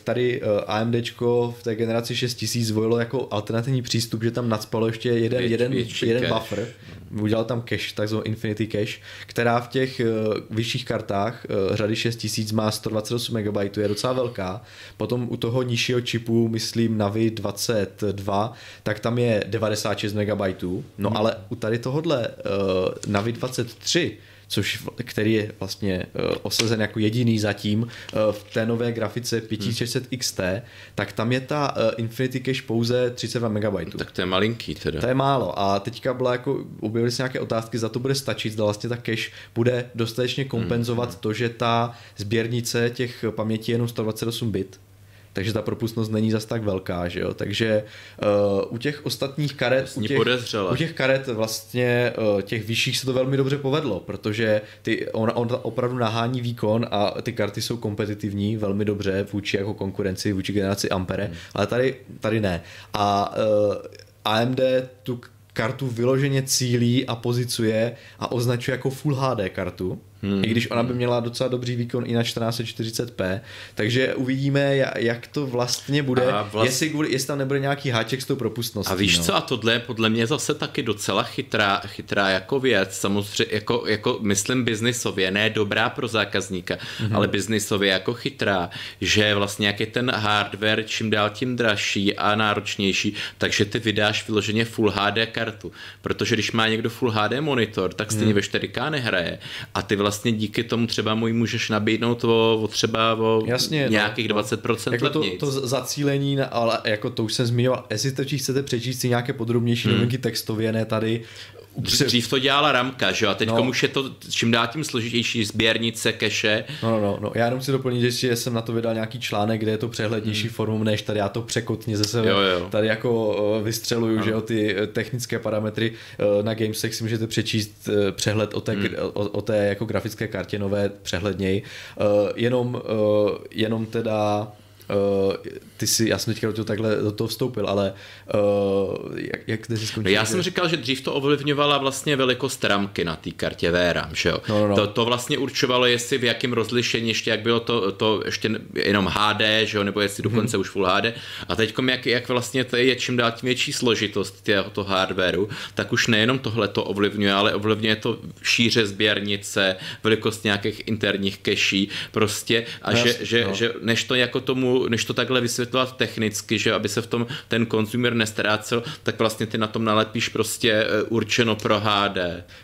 tady AMDčko v té generaci 6000 zvolilo jako alternativní přístup, že tam nadspalo ještě jeden, Věč, jeden, jeden buffer, udělal tam cache, takzvanou Infinity Cache, která v těch vyšších kartách řady 6000 má 128 MB, je docela velká. Potom u toho nižšího čipu, myslím Navi 22, tak tam je 96 MB. No hmm. ale u tady tohohle uh, Navi 23 což, který je vlastně uh, osazen jako jediný zatím uh, v té nové grafice 5600 XT, tak tam je ta uh, Infinity Cache pouze 32 MB. Tak to je malinký teda. To je málo a teďka byla jako, objevily se nějaké otázky, za to bude stačit, zda vlastně ta cache bude dostatečně kompenzovat hmm. to, že ta sběrnice těch pamětí je jenom 128 bit, takže ta propustnost není zas tak velká, že jo? Takže uh, u těch ostatních karet, u těch, u těch karet vlastně uh, těch vyšších se to velmi dobře povedlo, protože ty, on, on opravdu nahání výkon a ty karty jsou kompetitivní velmi dobře vůči jako konkurenci, vůči generaci Ampere, hmm. ale tady, tady ne. A uh, AMD tu kartu vyloženě cílí a pozicuje a označuje jako Full HD kartu, Hmm. I když ona by měla docela dobrý výkon i na 1440p. Takže uvidíme, jak to vlastně bude, vlast... jestli, kvůli, jestli tam nebude nějaký háček s tou propustností. A víš no. co, a tohle je podle mě zase taky docela chytrá, chytrá jako věc, samozřejmě jako, jako myslím biznisově, ne dobrá pro zákazníka, hmm. ale biznisově jako chytrá, že vlastně jak je ten hardware čím dál tím dražší a náročnější, takže ty vydáš vyloženě Full HD kartu, protože když má někdo Full HD monitor, tak stejně hmm. ve 4K nehraje a ty vlastně vlastně díky tomu třeba můj můžeš nabídnout o, o třeba o Jasně, no. nějakých no, 20% jako to, to zacílení, ale jako to už jsem zmiňoval, jestli to chcete přečíst si nějaké podrobnější hmm. novinky textově, ne tady, Dřív, dřív to dělala ramka, že jo, a teď No. už je to čím dál tím složitější sběrnice, keše. No, no, no, no, já jenom si doplnit, že jsem na to vydal nějaký článek, kde je to přehlednější hmm. formou, než tady já to překotně ze sebe Jo, jo. tady jako eh, vystřeluju, že jo, ty eh, technické parametry eh, na Gamesech si můžete přečíst eh, přehled o té, hmm. o, o té jako grafické kartě nové přehledněji, Eh, jenom, jenom teda Uh, ty si, já jsem teďka do toho takhle do toho vstoupil, ale uh, jak, jak jsi skončil? já jsem říkal, že dřív to ovlivňovala vlastně velikost ramky na té kartě VRAM, že jo. No, no, no. To, to vlastně určovalo, jestli v jakém rozlišení, ještě jak bylo to, to ještě jenom HD, že jo, nebo jestli Mhm. dokonce mm-hmm. už Full HD. A teď jak, jak vlastně to je čím dál tím větší složitost toho hardwareu, tak už nejenom tohle to ovlivňuje, ale ovlivňuje to šíře sběrnice, velikost nějakých interních keší, prostě a No že, jasně, že, no. že než to jako tomu, než to takhle vysvětlovat technicky, že aby se v tom ten konzumer nestrácel, tak vlastně ty na tom nalepíš prostě eh, určeno pro HD.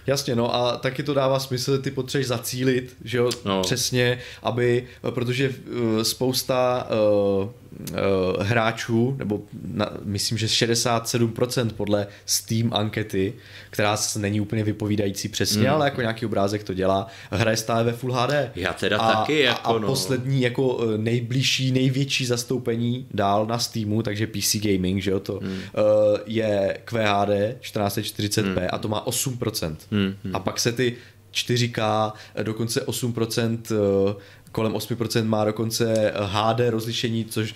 Jasně, no a taky to dává smysl, ty potřebuješ zacílit, že jo, No. přesně, aby, protože uh, spousta uh, hráčů, nebo na, myslím, že 67% podle Steam ankety, která není úplně vypovídající přesně, mm. ale jako nějaký obrázek to dělá, hraje stále ve Full HD. Já teda a, taky, jako a, a no. poslední jako eh, nejbližší, největší zastoupení dál na Steamu, takže PC Gaming, že jo, to mm. je QHD 1440p a to má 8%. Hmm, A pak se ty 4K, eh, dokonce 8%, eh, kolem 8% má dokonce HD rozlišení, což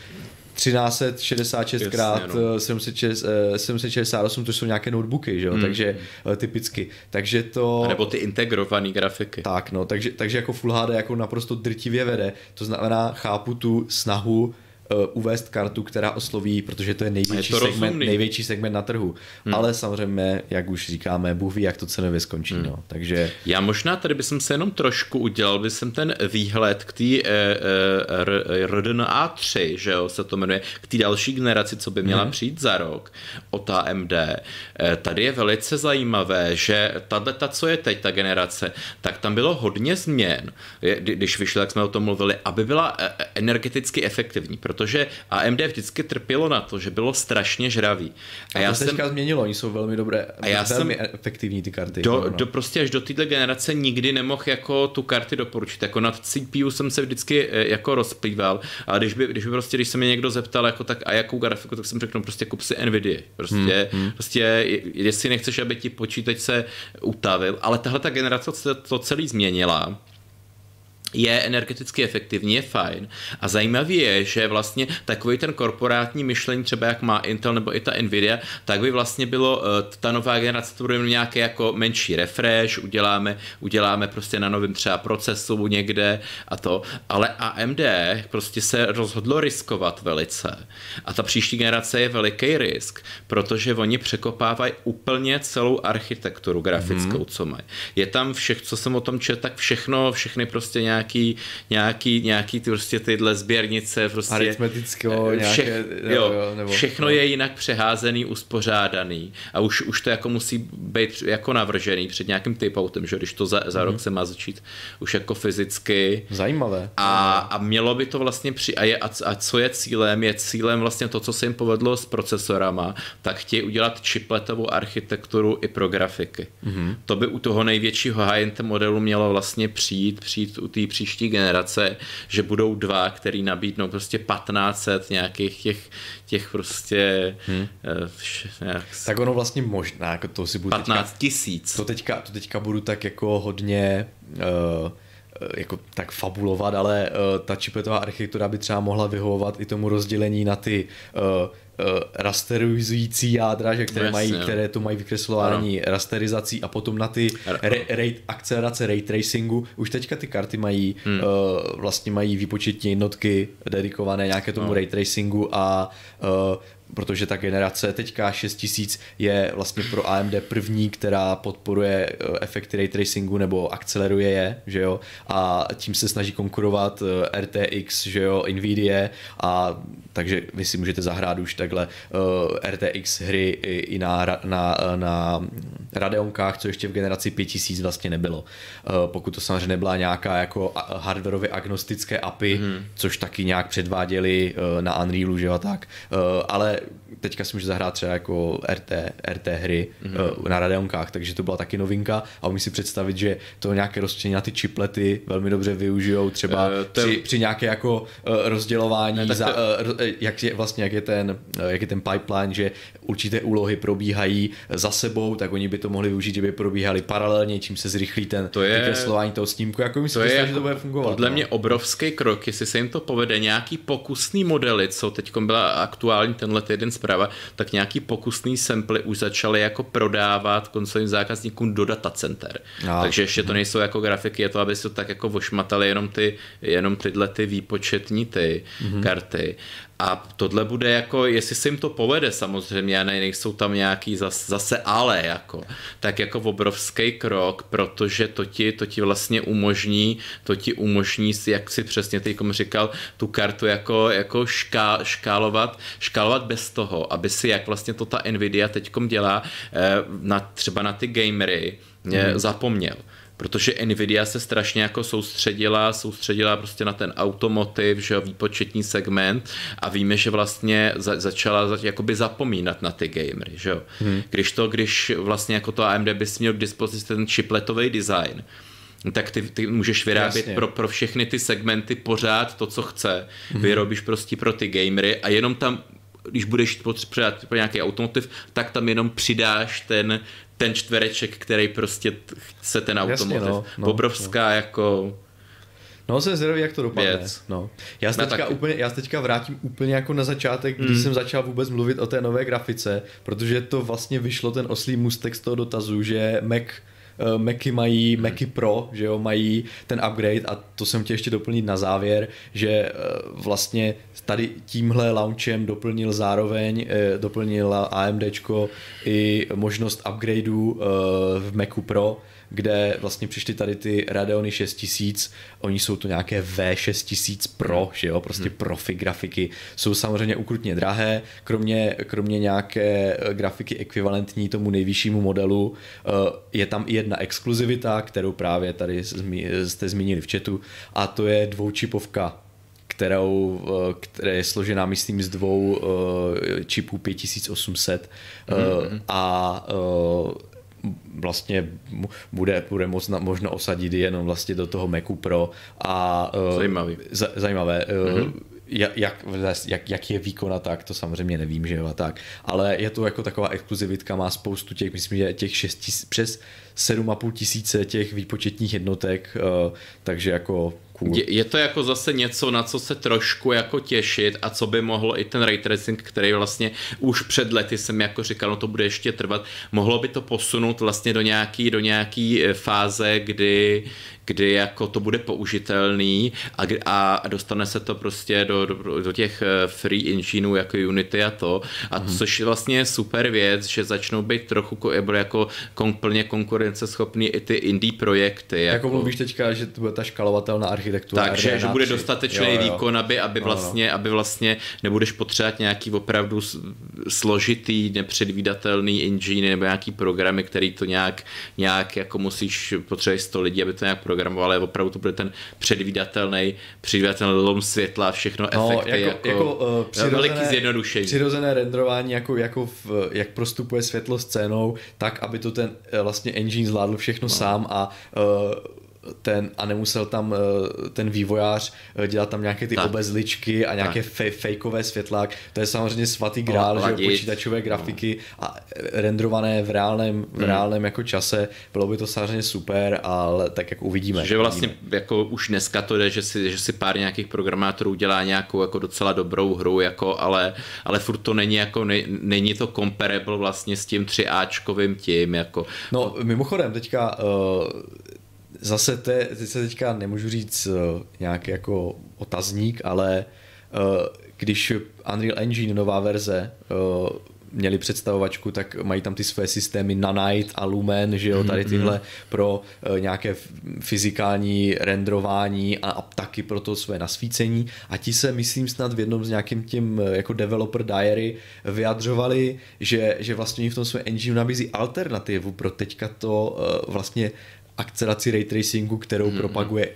1366 Jasně, krát no. eh, 760, eh, 768, to jsou nějaké notebooky, že jo, takže eh, typicky. Takže to... A nebo ty integrované grafiky. Tak, no, takže, takže jako Full HD jako naprosto drtivě vede. To znamená, chápu tu snahu uvést kartu, která osloví, protože to je největší, Je to segment, rozumný. největší segment na trhu. Hmm. Ale samozřejmě, jak už říkáme, Bůh ví, jak to cenově skončí. Hmm. No. Takže Já možná tady bych se jenom trošku udělal, by jsem ten výhled k té eh, eh, RDNA 3, že jo, se to jmenuje, k té další generaci, co by měla Mhm. přijít za rok od AMD. Eh, tady je velice zajímavé, že tahle, ta, co je teď, ta generace, tak tam bylo hodně změn, když vyšlo, jak jsme o tom mluvili, aby byla eh, eh, energeticky efektivní, protože AMD vždycky trpělo na to, že bylo strašně žravý. a já to se teďka změnilo, oni jsou velmi dobré, A já velmi jsem- efektivní ty karty. do, no, do prostě až do této generace nikdy nemohl jako tu karty doporučit. Jako nad CPU jsem se vždycky eh, jako rozplýval, ale když by, když by prostě, když se mě někdo zeptal, jako tak a jakou grafiku, tak jsem řekl, no prostě kup si Nvidia. Prostě, hmm, prostě je- jestli nechceš, aby ti počítač se utavil, ale tahle ta generace to celý změnila je energeticky efektivní, je fajn. A zajímavý je, že vlastně takový ten korporátní myšlení, třeba jak má Intel nebo i ta Nvidia, tak by vlastně bylo, eh, ta nová generace, to bude mít nějaký jako menší refresh, uděláme, uděláme prostě na novém třeba procesu někde a to, ale AMD prostě se rozhodlo riskovat velice. A ta příští generace je veliký risk, protože oni překopávají úplně celou architekturu grafickou, mm-hmm. co mají. Je tam všech, co jsem o tom četl, tak všechno, všechny prostě nějaký, nějaký, nějaký ty prostě tyhle sběrnice, prostě eh, nějaké, všech, jo, jo, jo, nebo- všechno no. je jinak přeházený, uspořádaný a už, už to jako musí být jako navržený před nějakým typoutem, že když to za, za Mhm. rok se má začít už jako fyzicky Zajímavé. a, a mělo by to vlastně při... A, je, a, a co je cílem? Je cílem vlastně to, co se jim povedlo s procesorama, tak chtějí udělat chipletovou architekturu i pro grafiky. Mm-hmm. To by u toho největšího high-end modelu mělo vlastně přijít, přijít u té příští generace, že budou dva, který nabídnou prostě 1500 nějakých těch, těch prostě hmm. nějak, Tak ono vlastně možná, jako to si budu teďka 15 tisíc. to teďka, to teďka budu tak jako hodně uh, jako tak fabulovat, ale uh, ta chipletová architektura by třeba mohla vyhovovat i tomu rozdělení na ty uh, rasterizující jádra, že které, jasně, mají, no. které to mají vykreslování rasterizací a potom na ty Ano. re, ray, akcelerace ray tracingu. Už teďka ty karty mají hmm. uh, vlastně mají výpočetní jednotky dedikované nějaké tomu No. ray tracingu a uh, protože ta generace teďka 6000 je vlastně pro AMD první, která podporuje eh, efekty ray tracingu nebo akceleruje je, že jo, a tím se snaží konkurovat eh, RTX, že jo, Nvidia a takže vy si můžete zahrát už takhle uh, RTX hry i, i na, na, na Radeonkách, co ještě v generaci 5000 vlastně nebylo. Uh, pokud to samozřejmě nebyla nějaká jako hardwareově agnostické API, hmm. což taky nějak předváděli uh, na Unrealu, že jo, tak. Uh, ale teďka si může zahrát třeba jako RT, RT hry hmm. uh, na Radeonkách, takže to byla taky novinka a umím si představit, že to nějaké rozčlenění na ty chiplety velmi dobře využijou třeba uh, ten... při, při nějaké jako uh, rozdělování, ne, za, to... uh, jak je vlastně jak je, ten, uh, jak je ten pipeline, že určité úlohy probíhají za sebou, tak oni by to mohli využít, že by probíhaly paralelně, čím se zrychlí ten to je, vykreslování toho snímku. Jako mi to je jako, že to bude fungovat. Podle no. mě obrovský krok, jestli se jim to povede, nějaký pokusný modely, co teď byla aktuální tenhle jeden zpráva, tak nějaký pokusný samply už začaly jako prodávat koncovým zákazníkům do datacenter. No. Takže ještě to nejsou jako grafiky, je to, aby se to tak jako vošmatali jenom ty, jenom tyhle ty výpočetní ty mm-hmm. karty. A tohle bude jako, jestli se jim to povede samozřejmě, ne, nejsou tam nějaký zase, zase ale jako, tak jako obrovský krok, protože to ti, to ti vlastně umožní, to ti umožní jak si přesně teď říkal, tu kartu jako, jako šká, škálovat, škálovat bez toho, aby si, jak vlastně to ta Nvidia teďkom dělá, eh, na, třeba na ty gamery, mm. zapomněl protože Nvidia se strašně jako soustředila, soustředila prostě na ten automotiv, že výpočetní segment a víme, že vlastně za, začala za, jakoby zapomínat na ty gamery, že jo. Hmm. Když to, když vlastně jako to AMD bys měl k dispozici ten chipletový design, tak ty, ty můžeš vyrábět pro, pro všechny ty segmenty pořád to, co chce. Hmm. Vyrobíš prostě pro ty gamery a jenom tam když budeš potřebovat pro nějaký automotiv, tak tam jenom přidáš ten, ten čtvereček, který prostě chce ten automotiv. Jasně, no, no, Obrovská no. jako No, jsem zvědavý, jak to dopadne. Věc. No. Já, se teďka úplně, já se teďka vrátím úplně jako na začátek, když mm. jsem začal vůbec mluvit o té nové grafice, protože to vlastně vyšlo ten oslý můstek z toho dotazu, že Mac uh, Macy mají hmm. Macy Pro, že jo, mají ten upgrade a to jsem chtěl ještě doplnit na závěr, že uh, vlastně tady tímhle launchem doplnil zároveň, uh, doplnil AMDčko i možnost upgradeů uh, v Macu Pro, kde vlastně přišly tady ty Radeony 6000, oni jsou to nějaké V6000 Pro, že jo, prostě hmm. profi grafiky, jsou samozřejmě ukrutně drahé, kromě, kromě nějaké eh, grafiky ekvivalentní tomu nejvyššímu modelu, eh, je tam i jedna exkluzivita, kterou právě tady jste zmínili v chatu, a to je dvoučipovka kterou, eh, která je složená, myslím, z dvou čipů 5800 mm-hmm. a vlastně bude, bude moc na, možno osadit jenom vlastně do toho Macu Pro a uh, Zajímavý. Z, zajímavé. Mm-hmm. Jak, jak, jak, je výkon a tak, to samozřejmě nevím, že jo a tak. Ale je to jako taková exkluzivitka, má spoustu těch, myslím, že těch 6 přes 7,5 tisíce těch výpočetních jednotek, uh, takže jako cool. Je, je to jako zase něco, na co se trošku jako těšit a co by mohlo i ten ray tracing, který vlastně už před lety jsem jako říkal, no to bude ještě trvat, mohlo by to posunout vlastně do nějaký, do nějaký eh, fáze, kdy, kdy jako to bude použitelný a, a dostane se to prostě do, do, do těch eh, free engineů jako Unity a to, a mm. což vlastně je super věc, že začnou být trochu jako kon, plně konkurenceschopný i ty indie projekty. Jako, jako mluvíš teďka, že to bude ta škalovatelná architektura. Takže, že bude dostatečný jo, jo. výkon, aby, aby, no. vlastně, no. aby vlastně nebudeš potřebovat nějaký opravdu složitý, nepředvídatelný engine nebo nějaký programy, který to nějak, nějak jako musíš potřebovat 100 lidí, aby to nějak programoval, ale opravdu to bude ten předvídatelný, předvídatelný lom světla, všechno no, efekty, jako, jako, jako uh, přirozené, veliký zjednodušení. Přirozené renderování, jako, jako v, jak prostupuje světlo scénou, tak, aby to ten eh, vlastně engine zvládl všechno no. sám a uh, ten, a nemusel tam eh, ten vývojář eh, dělat tam nějaké ty tak. obezličky a nějaké fej, fejkové světlák. To je samozřejmě svatý grál, že počítačové grafiky no. a rendrované v reálném, v hmm. reálném jako čase. Bylo by to samozřejmě super, ale tak jak uvidíme. Že vlastně uvidíme. jako už dneska to jde, že si, že si pár nějakých programátorů dělá nějakou jako docela dobrou hru, jako, ale, ale furt to není jako, ne, není to comparable vlastně s tím 3Ačkovým tím. Jako. No mimochodem teďka uh, zase te, teď se teďka nemůžu říct uh, nějaký jako otazník, ale uh, když Unreal Engine nová verze uh, měli představovačku, tak mají tam ty své systémy Nanite a Lumen, že jo, tady tyhle pro uh, nějaké fyzikální renderování a, a taky pro to své nasvícení. A ti se, myslím, snad v jednom z nějakým tím jako developer diary vyjadřovali, že, že vlastně v tom svém engine nabízí alternativu pro teďka to vlastně akceleraci ray tracingu, kterou mm-hmm. propaguje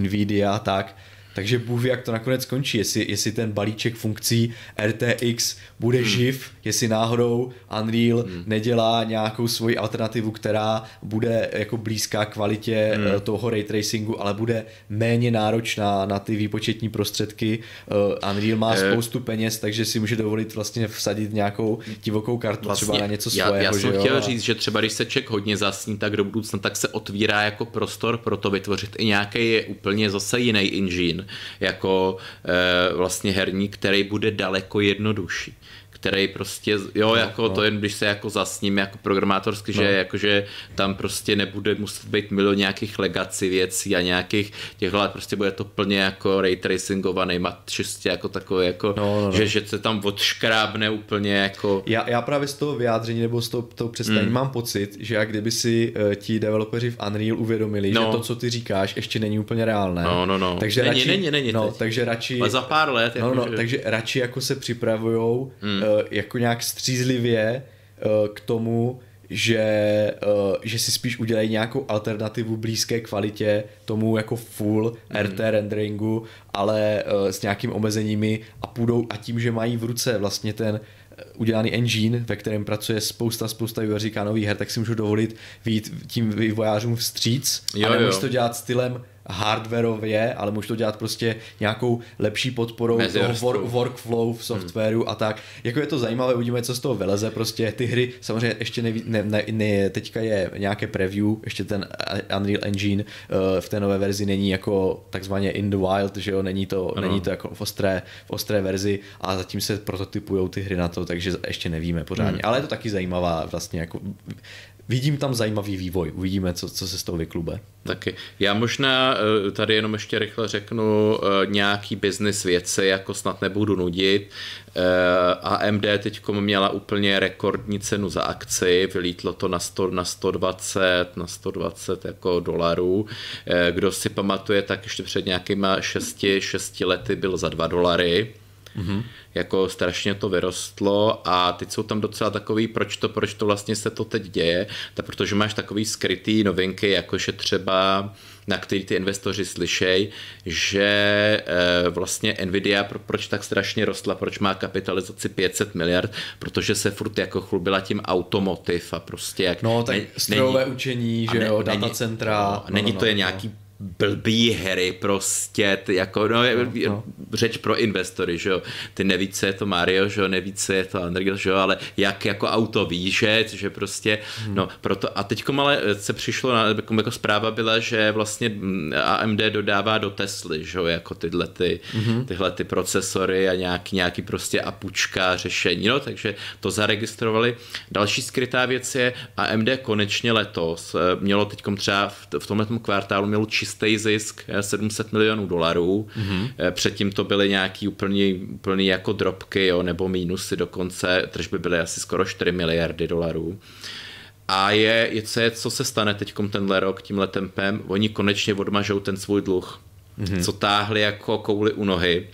Nvidia, tak takže Bůh ví, jak to nakonec skončí, jestli, jestli ten balíček funkcí RTX bude hmm. živ, jestli náhodou Unreal hmm. nedělá nějakou svoji alternativu, která bude jako blízká kvalitě hmm. Eh, toho ray tracingu, ale bude méně náročná na ty výpočetní prostředky. Uh, Unreal má je... spoustu peněz, takže si může dovolit vlastně vsadit nějakou divokou kartu vlastně, třeba na něco svého. Já, já jsem chtěl jo? říct, že třeba když se ček hodně zasní, tak do budoucna tak se otvírá jako prostor pro to vytvořit i nějaký úplně zase jiný engine, jako e, vlastně herní, který bude daleko jednodušší který prostě, jo, no, jako no. to jen když se jako zasním jako programátorsky, no. že jakože tam prostě nebude muset být milion nějakých legací věcí a nějakých těchhle, prostě bude to plně jako ray tracingovaný, mat čistě jako takové, jako, no, no, no. Že, že se tam odškrábne úplně jako... Já, já právě z toho vyjádření nebo z toho, toho představení mm. mám pocit, že jak kdyby si uh, ti developeři v Unreal uvědomili, no. že to, co ty říkáš, ještě není úplně reálné. No, no, no. Takže není, radši, není, není. No, takže radši... Ale za pár let. No, jako, no, že... takže radši jako se připravujou mm jako nějak střízlivě eh, k tomu, že, eh, že si spíš udělají nějakou alternativu blízké kvalitě tomu jako full mm. RT renderingu, ale s nějakým omezeními a půjdou a tím, že mají v ruce vlastně ten udělaný engine, ve kterém pracuje spousta, spousta vývojářů nových her, tak si můžu dovolit výjít tím vývojářům vstříc jo, a nemusí to dělat stylem hardwareově, ale můžu to dělat prostě nějakou lepší podporou toho work, workflow v softwaru hmm. a tak. Jako je to zajímavé, uvidíme, co z toho vyleze. Prostě ty hry, samozřejmě ještě neví, ne, ne, ne, teďka je nějaké preview, ještě ten Unreal Engine uh, v té nové verzi není jako takzvaně in the wild, že jo, není to, ano. není to jako v ostré, v ostré verzi a zatím se prototypujou ty hry na to, takže ještě nevíme pořádně. Hmm. Ale je to taky zajímavá vlastně jako vidím tam zajímavý vývoj. Uvidíme, co, co se z toho vyklube. Taky. Já možná eh, tady jenom ještě rychle řeknu eh, nějaký business věci, jako snad nebudu nudit. Eh, AMD teď měla úplně rekordní cenu za akci, vylítlo to na, 100, na 120, na 120 jako dolarů. Kdo si pamatuje, tak ještě před nějakýma 6, 6 lety byl za 2 dolary. Mm-hmm. Jako strašně to vyrostlo a teď jsou tam docela takový, proč to, proč to vlastně se to teď děje, tak protože máš takový skrytý novinky, jakože třeba na který ty investoři slyšej, že e, vlastně Nvidia, pro, proč tak strašně rostla, proč má kapitalizaci 500 miliard, protože se furt jako chlubila tím automotiv a prostě jak... No tak strojové učení, že ne, jo, datacentra. No, no, není no, to je no, nějaký no blbý hry prostě, ty jako, no, no, no. Řeč pro investory, že jo, ty neví, co je to Mario, že jo, neví, co je to Underground, že jo, ale jak jako auto ví, že, prostě, hmm. no, proto, a teď ale se přišlo, na, jako, jako zpráva byla, že vlastně AMD dodává do Tesly, že jo, jako tyhle ty, hmm. tyhle ty procesory a nějaký, nějaký prostě apučka řešení, no, takže to zaregistrovali. Další skrytá věc je, AMD konečně letos eh, mělo teď třeba v, v tomhle kvartálu mělo čistý zisk 700 eh, milionů dolarů. Mm-hmm. Předtím to byly nějaký úplný, úplný jako dropky, jo, nebo mínusy dokonce, tržby byly asi skoro 4 miliardy dolarů. A je, je, co, je, co se stane teď tenhle rok tímhle tempem, oni konečně odmažou ten svůj dluh, mm-hmm. co táhli jako kouli u nohy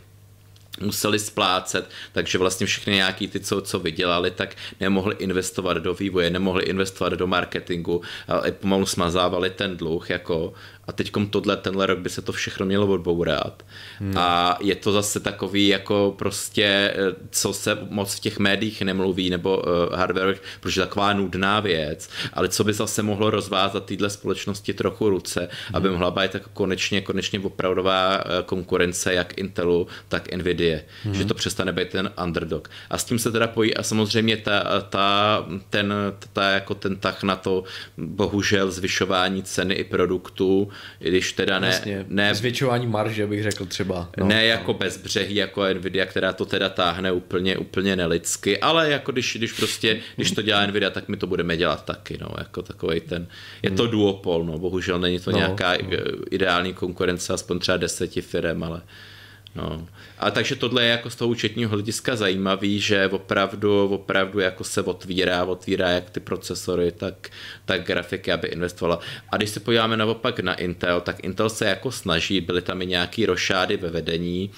museli splácet, takže vlastně všechny nějaký ty, co, co vydělali, tak nemohli investovat do vývoje, nemohli investovat do marketingu, ale pomalu smazávali ten dluh, jako a teď tohle, tenhle rok by se to všechno mělo odbourat. Hmm. A je to zase takový jako prostě, eh, co se moc v těch médiích nemluví, nebo uh, hardware, protože taková nudná věc, ale co by zase mohlo rozvázat téhle společnosti trochu ruce, hmm. aby mohla být jako konečně, konečně opravdová eh, konkurence jak Intelu, tak Nvidia. Hmm. Že to přestane být ten underdog. A s tím se teda pojí a samozřejmě ta, ta, ten, ta, jako ten tah na to, bohužel zvyšování ceny i produktů, i když teda ne... Vlastně, ne zvětšování marže bych řekl třeba. No, ne jako bezbřehý, jako Nvidia, která to teda táhne úplně, úplně nelidsky, ale jako když, když prostě, když to dělá Nvidia, tak my to budeme dělat taky, no, jako takový ten, je to hmm. duopol, no, bohužel není to no, nějaká no. ideální konkurence, aspoň třeba deseti firem, ale No. A takže tohle je jako z toho účetního hlediska zajímavý, že opravdu, opravdu jako se otvírá, otvírá jak ty procesory, tak, tak grafiky, aby investovala. A když se podíváme naopak na Intel, tak Intel se jako snaží, byly tam i nějaký rošády ve vedení,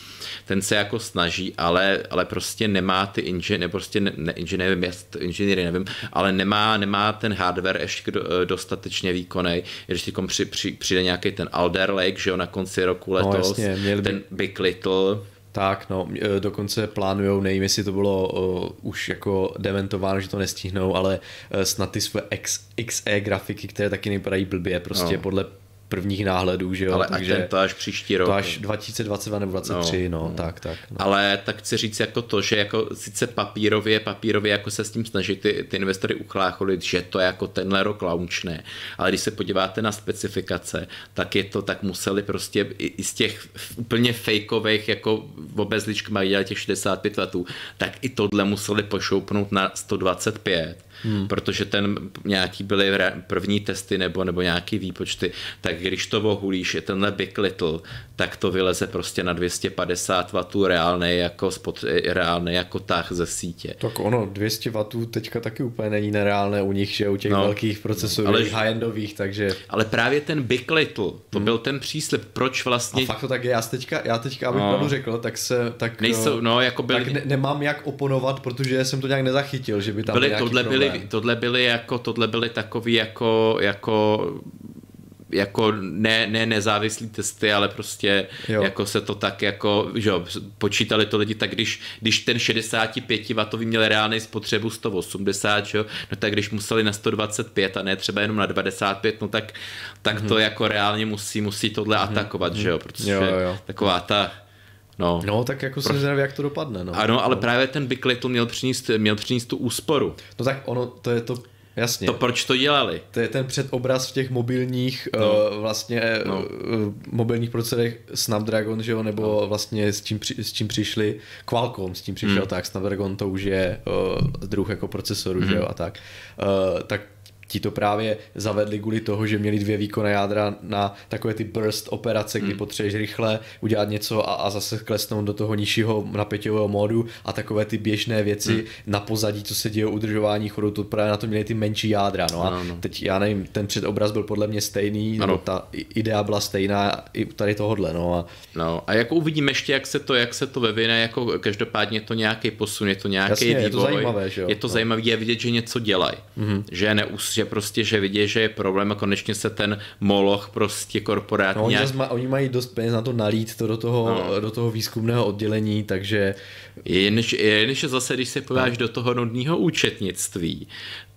ten se jako snaží, ale, ale prostě nemá ty inženýry, prostě ne, ne nevím, inženýry nevím, ale nemá, nemá ten hardware ještě dostatečně výkonný. Když teď při, při, přijde nějaký ten Alder Lake, že jo, na konci roku letos, no, jasně, měli ten Big Little, tak, no, e, dokonce plánujou, nevím, jestli to bylo uh, už jako dementováno, že to nestihnou, ale uh, snad ty své X, XE grafiky, které taky nevypadají blbě, prostě no. podle prvních náhledů, že jo. Ale takže ten to až příští rok. To až 2022 nebo 2023, no, no, no tak, tak. No. Ale tak chci říct jako to, že jako sice papírově, papírově jako se s tím snaží ty, ty investory uchlácholit, že to jako tenhle rok launchne, ale když se podíváte na specifikace, tak je to, tak museli prostě i, z těch úplně fejkových, jako v obezličkách mají těch 65 letů, tak i tohle museli pošoupnout na 125 hmm. protože ten nějaký byly první testy nebo, nebo nějaký výpočty, tak když to ohulíš, je tenhle Big Little, tak to vyleze prostě na 250 W reálný jako, spod, reálný jako tah ze sítě. Tak ono, 200 W teďka taky úplně není nereálné u nich, že u těch no, velkých procesorů, ale, high-endových, takže... Ale právě ten Big Little, to hmm. byl ten příslip, proč vlastně... A fakt to tak je, já teďka, já teďka, abych no. řekl, tak se, tak, Nejsou, no, jako byli... tak ne, nemám jak oponovat, protože jsem to nějak nezachytil, že by tam byly, tohle byly, tohle byly jako, tohle byly takový jako, jako jako ne, ne nezávislý testy, ale prostě jo. jako se to tak jako, že jo, počítali to lidi, tak když, když ten 65 W měl reálný spotřebu 180, že jo, no tak když museli na 125 a ne třeba jenom na 95, no tak, tak mm-hmm. to jako reálně musí, musí tohle mm-hmm. atakovat, že jo, protože jo, jo. taková ta No, no tak jako jsem zvědavý, jak to dopadne. No. Ano, ale no. právě ten Big Little měl přinést, měl přinést tu úsporu. No tak ono, to je to Jasně. To proč to dělali? To je ten předobraz v těch mobilních no. uh, vlastně no. uh, mobilních procesorech Snapdragon, že jo, nebo no. vlastně s čím, při, s čím přišli Qualcomm, s tím přišel, mm. tak Snapdragon to už je uh, druh jako procesoru, mm. že jo, a tak. Uh, tak ti to právě zavedli kvůli toho, že měli dvě výkonné jádra na takové ty burst operace, kdy hmm. potřebuješ rychle udělat něco a, a zase klesnout do toho nižšího napěťového módu a takové ty běžné věci hmm. na pozadí, co se děje o udržování chodu, to právě na to měli ty menší jádra. No a ano. teď já nevím, ten předobraz byl podle mě stejný, ano. ta idea byla stejná i tady tohohle. No a... no a jako uvidíme ještě, jak se to, jak se to vyvine, jako každopádně to nějaký posun, je to nějaký Jasně, vývoj. Je to zajímavé, že jo? Je to no. zajímavé, je vidět, že něco dělají, mm-hmm. že neus, že prostě, že vidí, že je problém a konečně se ten moloch prostě korporátní. No, nějak... oni, oni mají dost peněz na to nalít to do toho, no. do toho výzkumného oddělení, takže... Jenž, jenž zase, když se pováš no. do toho nudného účetnictví,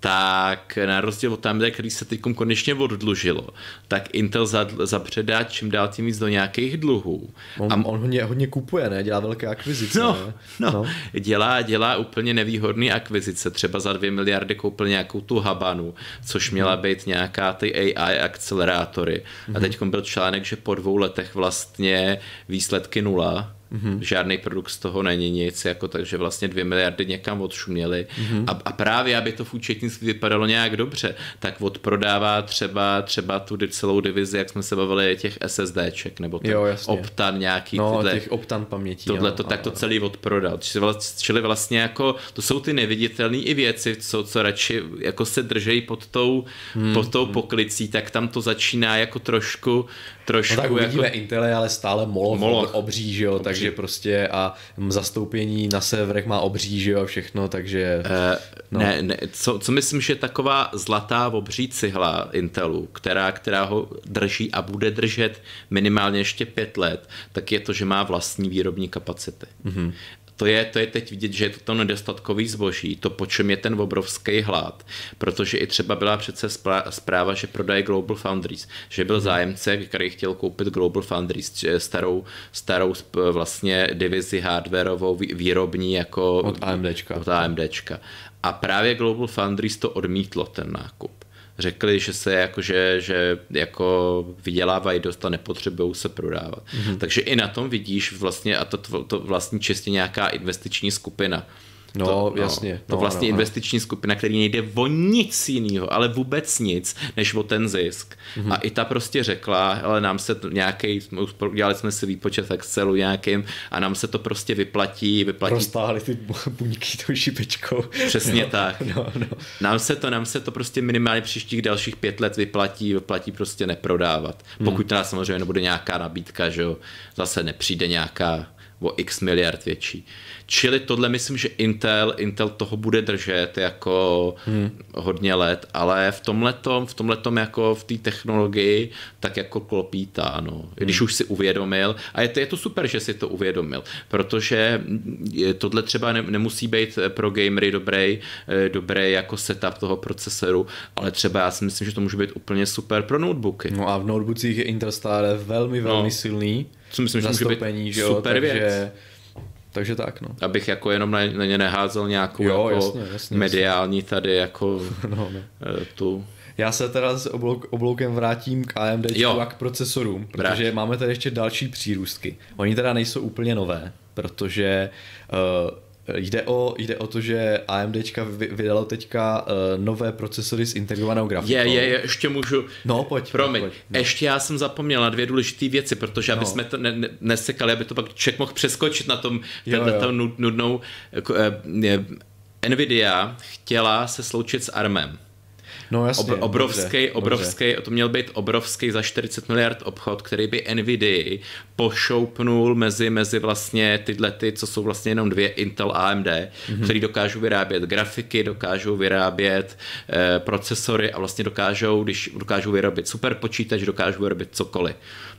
tak na rozdíl od AMD, který se teď konečně oddlužilo, tak Intel zapředá čím dál tím víc do nějakých dluhů. On, a on hodně, hodně kupuje, ne? Dělá velké akvizice. No, ne? No, no. Dělá, dělá úplně nevýhodné akvizice. Třeba za dvě miliardy koupil nějakou tu Habanu, což mhm. měla být nějaká ty AI akcelerátory. A mhm. teď byl článek, že po dvou letech vlastně výsledky nula Mm-hmm. Žádný produkt z toho není nic, jako takže vlastně dvě miliardy někam odšuměly. Mm-hmm. A, a, právě, aby to v účetnictví vypadalo nějak dobře, tak odprodává třeba, třeba tu celou divizi, jak jsme se bavili, těch SSDček, nebo ten jo, Optan nějaký. No, tyhle, těch Optan pamětí. Tohle to, tak to celý odprodal. Čili vlastně jako, to jsou ty neviditelné i věci, co, co radši jako se držejí pod tou, hmm. pod tou poklicí, tak tam to začíná jako trošku, trošku no tak uvidíme, jako... Intel ale stále moloch, moloch. obří, že jo, obří. takže prostě a zastoupení na severech má obří, že jo, všechno, takže... Uh, no. Ne, ne, co, co myslím, že taková zlatá obří cihla Intelu, která, která ho drží a bude držet minimálně ještě pět let, tak je to, že má vlastní výrobní kapacity. Mm-hmm to je, to je teď vidět, že je to to nedostatkový zboží, to po čem je ten obrovský hlad, protože i třeba byla přece zpráva, že prodaje Global Foundries, že byl mhm. zájemce, který chtěl koupit Global Foundries, starou, starou vlastně divizi hardwareovou výrobní jako od AMDčka. Od AMDčka. A právě Global Foundries to odmítlo ten nákup řekli, že se jako, že, že jako vydělávají dost a nepotřebují se prodávat. Mm-hmm. Takže i na tom vidíš vlastně, a to, to, to vlastně čistě nějaká investiční skupina, No, to, jasně. To No, vlastně ano, ano. investiční skupina, který nejde o nic jiného, ale vůbec nic, než o ten zisk. Mhm. Mm-hmm. A i ta prostě řekla, ale nám se to nějaký, udělali jsme si výpočet v Excelu nějakým a nám se to prostě vyplatí, vyplatí Roztáhli ty bu- buňky tou šipečkou. Přesně tak. No, no. Nám se to, nám se to prostě minimálně příštích dalších pět let vyplatí, vyplatí prostě neprodávat. Hmm. Pokud teda samozřejmě nebude nějaká nabídka, že jo, zase nepřijde nějaká o x miliard větší. Čili tohle myslím, že Intel, Intel toho bude držet jako hmm. hodně let, ale v tomhletom, v tomhletom jako v té technologii tak jako klopítá, no. Hmm. Když už si uvědomil, a je to, je to super, že si to uvědomil, protože tohle třeba ne, nemusí být pro gamery dobrý, eh, dobrý jako setup toho procesoru, ale třeba já si myslím, že to může být úplně super pro notebooky. No a v notebookích je Interstar velmi, velmi No. silný. Co myslím, že může být že jo, super takže, věc. Takže tak, no. abych jako jenom na, na ně neházel nějakou Jo, jako jasně, jasně, mediální tady jako No, no. eh, tu Já se teda s oblouk, obloukem vrátím k AMD a k procesorům, protože Vrať. máme tady ještě další přírůstky. Oni teda nejsou úplně nové, protože uh, jde, o, jde o to, že AMD vydalo teďka uh, nové procesory s integrovanou grafikou. Je, je, je, ještě můžu... No, pojď, Promiň, pojď, no. ještě já jsem zapomněl na dvě důležité věci, protože aby No. jsme to ne, ne, nesekali, aby to pak člověk mohl přeskočit na tom Jo, tato- jo. nudnou... Jako, eh, je, Nvidia chtěla se sloučit s ARMem. No jasně. Ob, obrovský, dobře, dobře. obrovský, to měl být obrovský za 40 miliard obchod, který by Nvidia pošoupnul mezi, mezi vlastně tyhle ty, co jsou vlastně jenom dvě Intel AMD, Mhm. mm-hmm. který dokážou vyrábět grafiky, dokážou vyrábět eh, procesory a vlastně dokážou, když dokážou vyrobit super počítač, dokážou vyrobit cokoliv.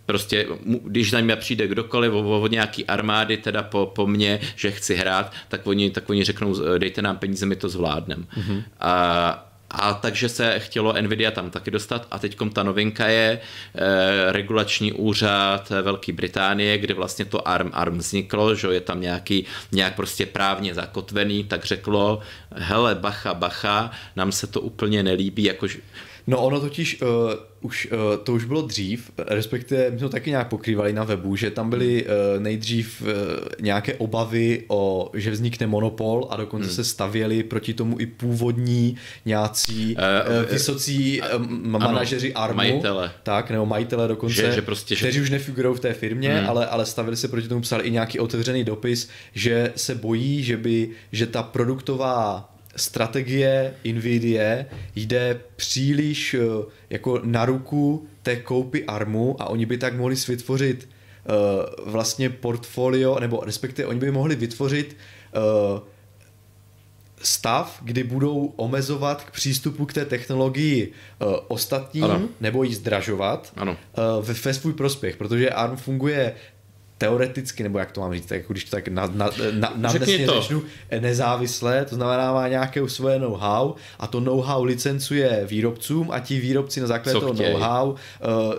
Prostě, když za mě přijde kdokoliv o, o nějaký armády, teda po, po mně, že chci hrát, tak oni, tak oni řeknou, eh, dejte nám peníze, my to zvládneme. Mm-hmm. A, a takže se chtělo Nvidia tam taky dostat. A teď ta novinka je eh, regulační úřad Velké Británie, kde vlastně to ARM, ARM vzniklo, že je tam nějaký, nějak prostě právně zakotvený, tak řeklo, hele bacha, bacha, nám se to úplně nelíbí, jakož No ono totiž uh, už, uh, to už bylo dřív, respektive my jsme to taky nějak pokrývali na webu, že tam byly uh, nejdřív uh, nějaké obavy o, že vznikne monopol a dokonce hmm. se stavěli proti tomu i původní nějací Eh, uh, vysocí uh, manažeři Armu. majitele. Tak, nebo majitele dokonce, Že- že prostě, že- kteří už nefigurují v té firmě, hmm. ale, ale stavili se proti tomu, psali i nějaký otevřený dopis, že se bojí, že by, že ta produktová strategie Nvidia jde příliš eh, jako na ruku té koupy ARMu a oni by tak mohli vytvořit eh, vlastně portfolio, nebo respektive oni by mohli vytvořit eh, stav, kdy budou omezovat k přístupu k té technologii uh, ostatním, Ano. ano. nebo ji zdražovat Ano. uh, ve, ve svůj prospěch, protože ARM funguje teoreticky, nebo jak to mám říct, tak jako když to tak na, na, na, na to. řečnu, nezávisle, to znamená má nějaké svoje know-how a to know-how licencuje výrobcům a ti výrobci na základě Co toho chtějí. know-how uh,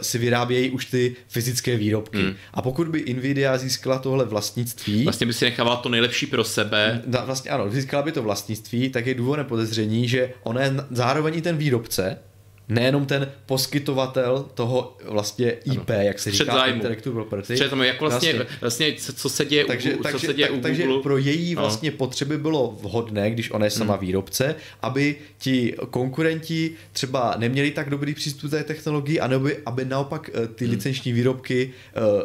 si vyrábějí už ty fyzické výrobky. Hmm. A pokud by Nvidia získala tohle vlastnictví, vlastně by si nechával to nejlepší pro sebe, Da, vlastně ano, získala by to vlastnictví, tak je důvodné podezření, že on je zároveň i ten výrobce, nejenom ten poskytovatel toho vlastně IP, ano. jak se říká, zájmu. intellectual property. Střet zájmu, jak vlastně, vlastně, co, co se děje, takže, u, co takže, se děje tak, u takže pro její vlastně potřeby bylo vhodné, když ona je sama Hmm. výrobce, aby ti konkurenti třeba neměli tak dobrý přístup k té technologii, anebo aby, aby naopak eh, ty Hmm. licenční výrobky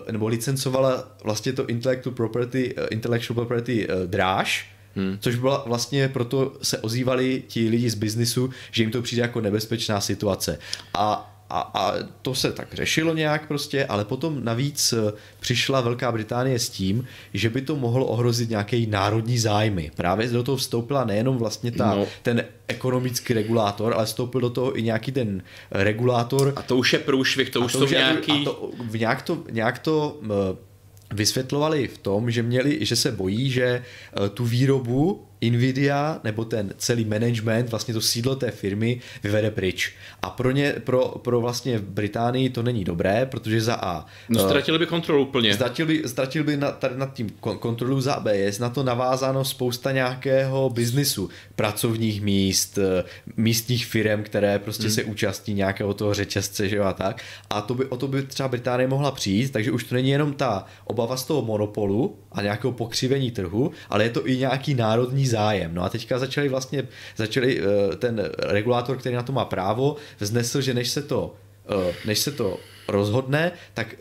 eh, nebo licencovala vlastně to intellectual property, eh, intellectual property eh, dráž, Hmm. Což byla vlastně proto se ozývali ti lidi z biznisu, že jim to přijde jako nebezpečná situace. A a, a to se tak řešilo nějak prostě, ale potom navíc eh, přišla Velká Británie s tím, že by to mohlo ohrozit nějaké národní zájmy. Právě do toho vstoupila nejenom vlastně ta, No. ten ekonomický regulátor, ale vstoupil do toho i nějaký ten regulátor, A to už je průšvih, to už to jsou nějaký... A to, nějak to, nějak to eh, vysvětlovali v tom, že měli, že se bojí, že eh, tu výrobu Nvidia nebo ten celý management, vlastně to sídlo té firmy vyvede pryč. A pro ně, pro, pro vlastně Británii to není dobré, protože za A No eh, ztratili by kontrolu úplně. Ztratil by, ztratil by nad, tady nad tím kon- kontrolu za B, je na to navázáno spousta nějakého biznisu, pracovních míst, eh, místních firm, které prostě hmm. se účastní nějakého toho řetězce, že jo, a tak. A to by, o to by třeba Británie mohla přijít, takže už to není jenom ta obava z toho monopolu a nějakého pokřivení trhu, ale je to i nějaký národní zájem. No a teďka začali vlastně, začali eh, ten regulátor, který na to má právo, vznesl, že než se to, eh, než se to rozhodne, tak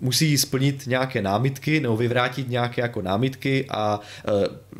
musí splnit nějaké námitky nebo vyvrátit nějaké jako námitky a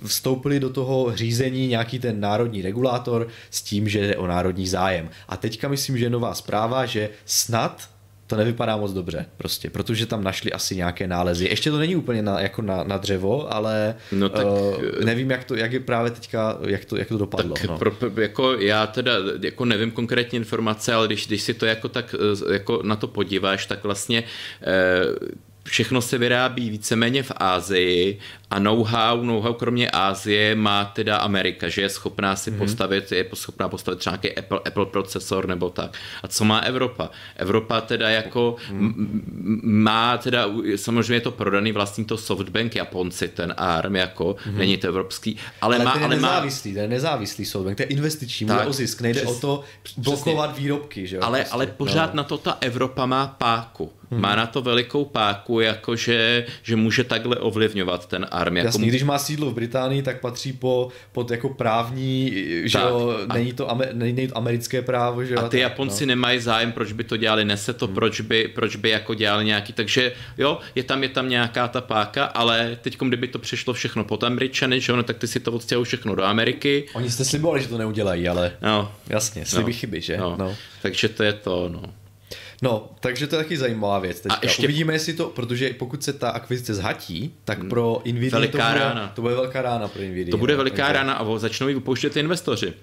vstoupili do toho řízení nějaký ten národní regulátor s tím, že je o národní zájem. A teďka myslím, že je nová zpráva, že snad to nevypadá moc dobře, prostě, protože tam našli asi nějaké nálezy. Ještě to není úplně na, jako na, na dřevo, ale no tak, uh, nevím, jak, to, jak je právě teďka, jak to, jak to dopadlo. Tak no. pro, jako já teda jako nevím konkrétní informace, ale když, když si to jako tak eh, jako na to podíváš, tak vlastně uh, všechno se vyrábí víceméně v Ázii a know-how, know-how kromě Ázie má teda Amerika, že je schopná si mm-hmm. postavit, je schopná postavit třeba nějaký Apple, Apple procesor nebo tak. A co má Evropa? Evropa teda jako mm. má teda, samozřejmě je to prodaný vlastní to Softbank Japonci, ten ARM jako, mm-hmm. není to evropský, ale, ale má... Ale nezávislý, má... je nezávislý Softbank, to je investiční, tak, o zisk, nejde přes, o to blokovat přesně. výrobky, že jo? Ale, prostě. ale pořád no. na to ta Evropa má páku. Hmm. Má na to velikou páku, jakože že může takhle ovlivňovat ten arm. Jako... Jasně, když má sídlo v Británii, tak patří po, pod jako právní, že tak. jo, není, to, není to americké právo. Že a ty tak, Japonci no. nemají zájem, proč by to dělali, nese to, hmm. proč, by, proč by jako dělali nějaký, takže jo, je tam, je tam nějaká ta páka, ale teď, kdyby to přešlo všechno pod Američany, že jo, no, tak ty si to odstěhují všechno do Ameriky. Oni jste slibovali, že to neudělají, ale no. jasně, sliby no. chyby, že? No. no. Takže to je to, no. No, takže to je taky zajímavá věc. Teďka. A ještě... Uvidíme, jestli to, protože pokud se ta akvizice zhatí, tak hmm. pro Nvidia veliká to, bude, rána. to bude velká rána pro Nvidia. To bude no, veliká takže... rána a začnou ji upouštět investoři.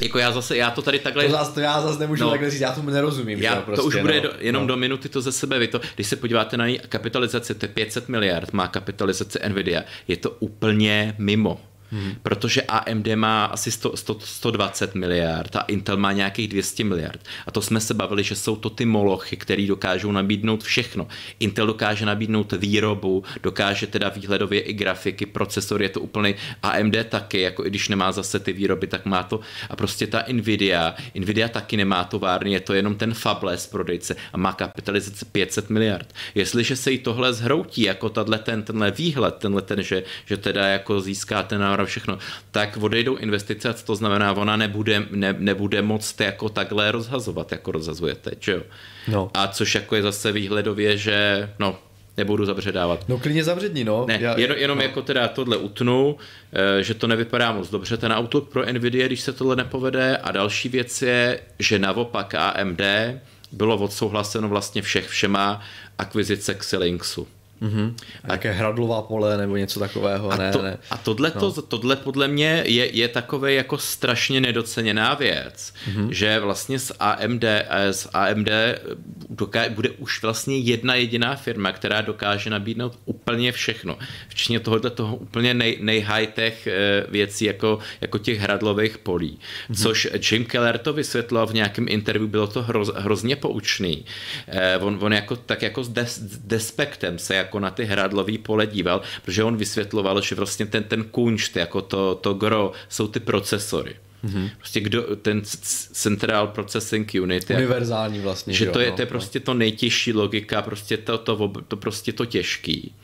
Jako já zase, já to tady takhle... To, zase, to já zase nemůžu no, takhle říct, já tomu nerozumím. Já, že? Prostě, to už bude no, do, jenom no. do minuty to ze sebe vy to, když se podíváte na její kapitalizaci, to je 500 miliard, má kapitalizace Nvidia, je to úplně mimo. Hmm. Protože AMD má asi 100, 100, 120 miliard a Intel má nějakých 200 miliard. A to jsme se bavili, že jsou to ty molochy, které dokážou nabídnout všechno. Intel dokáže nabídnout výrobu, dokáže teda výhledově i grafiky, procesor je to úplně AMD taky, jako i když nemá zase ty výroby, tak má to. A prostě ta Nvidia, Nvidia taky nemá továrny, je to jenom ten fabless prodejce a má kapitalizaci 500 miliard. Jestliže se jí tohle zhroutí, jako tato, ten, tenhle výhled, tenhle ten, že, že teda jako získá ten a všechno, tak odejdou investice, to znamená, ona nebude, ne, nebude moc jako takhle rozhazovat, jako rozhazuje teď, jo? No. A což jako je zase výhledově, že no, nebudu zabředávat. No klidně zavředni, no. Ne, Já, jenom, jenom no. jako teda tohle utnu, eh, že to nevypadá moc dobře, ten outlook pro Nvidia, když se tohle nepovede a další věc je, že naopak AMD bylo odsouhlaseno vlastně všech všema akvizice Xilinxu. Mm-hmm. A jaké hradlová pole nebo něco takového. A, ne, to, ne. a tohle, no. to, tohle podle mě je, je takové jako strašně nedoceněná věc, mm-hmm. že vlastně s AMD, s AMD doká, bude už vlastně jedna jediná firma, která dokáže nabídnout úplně všechno. Včetně tohohle toho úplně nej, nej-high-tech eh, věcí, jako, jako těch hradlových polí. Mm-hmm. Což Jim Keller to vysvětlil v nějakém interview, bylo to hroz, hrozně poučný. Eh, on, on jako, tak jako s des, despektem se jako jako na ty hradlový pole díval, protože on vysvětloval, že vlastně ten, ten kunšt, jako to, to gro, jsou ty procesory. Mm-hmm. Prostě kdo, ten Central Processing Unit. Univerzální vlastně. Že to je, to je no. prostě to nejtěžší logika, prostě to, to, to, prostě to těžký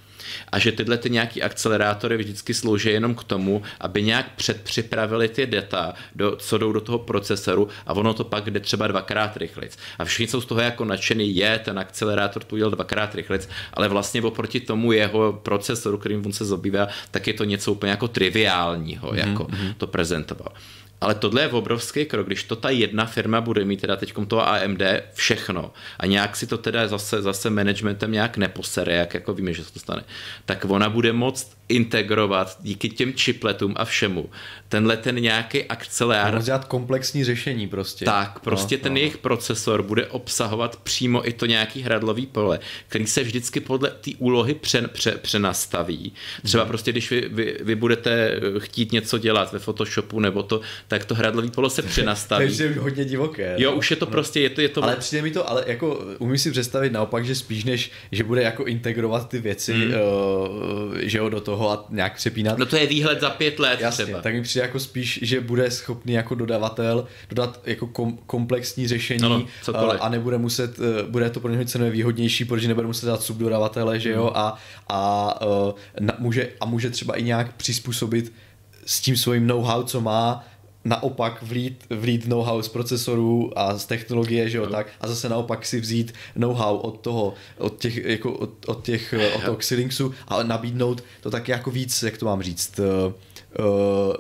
a že tyhle ty nějaký akcelerátory vždycky slouží jenom k tomu, aby nějak předpřipravili ty data, do, co jdou do toho procesoru a ono to pak jde třeba dvakrát rychlic. A všichni jsou z toho jako nadšený, je, ten akcelerátor tu udělal dvakrát rychlic, ale vlastně oproti tomu jeho procesoru, kterým on se zabývá, tak je to něco úplně jako triviálního, mm-hmm. jako mhm. to prezentoval. Ale tohle je obrovský krok, když to ta jedna firma bude mít teda teď toho AMD všechno a nějak si to teda zase, zase managementem nějak neposere, jak jako víme, že se to stane, tak ona bude moct integrovat díky těm chipletům a všemu tenhle ten nějaký akcelerár. dělat komplexní řešení prostě. Tak, prostě no, ten no. jejich procesor bude obsahovat přímo i to nějaký hradlový pole, který se vždycky podle té úlohy pře, pře, přenastaví. Třeba hmm. prostě, když vy, vy, vy budete chtít něco dělat ve Photoshopu nebo to, tak to hradlový polo se přenastaví. to je hodně divoké. Jo, no. už je to no. prostě, je to, je to... Ale přijde mi to, ale jako umím si představit naopak, že spíš než, že bude jako integrovat ty věci, hmm. uh, že jo, do toho a nějak přepínat. No to je výhled za pět let Jasně, třeba. tak mi přijde jako spíš, že bude schopný jako dodavatel dodat jako kom, komplexní řešení ano, uh, a nebude muset, uh, bude to pro něho cenově výhodnější, protože nebude muset dát subdodavatele, že jo, hmm. a, a, uh, na, může, a může třeba i nějak přizpůsobit s tím svým know-how, co má, naopak vlít, vlít know-how z procesorů a z technologie, že jo, no. tak, a zase naopak si vzít know-how od toho, od těch, jako od, od těch, od toho Xilinxu a nabídnout to tak jako víc, jak to mám říct, uh,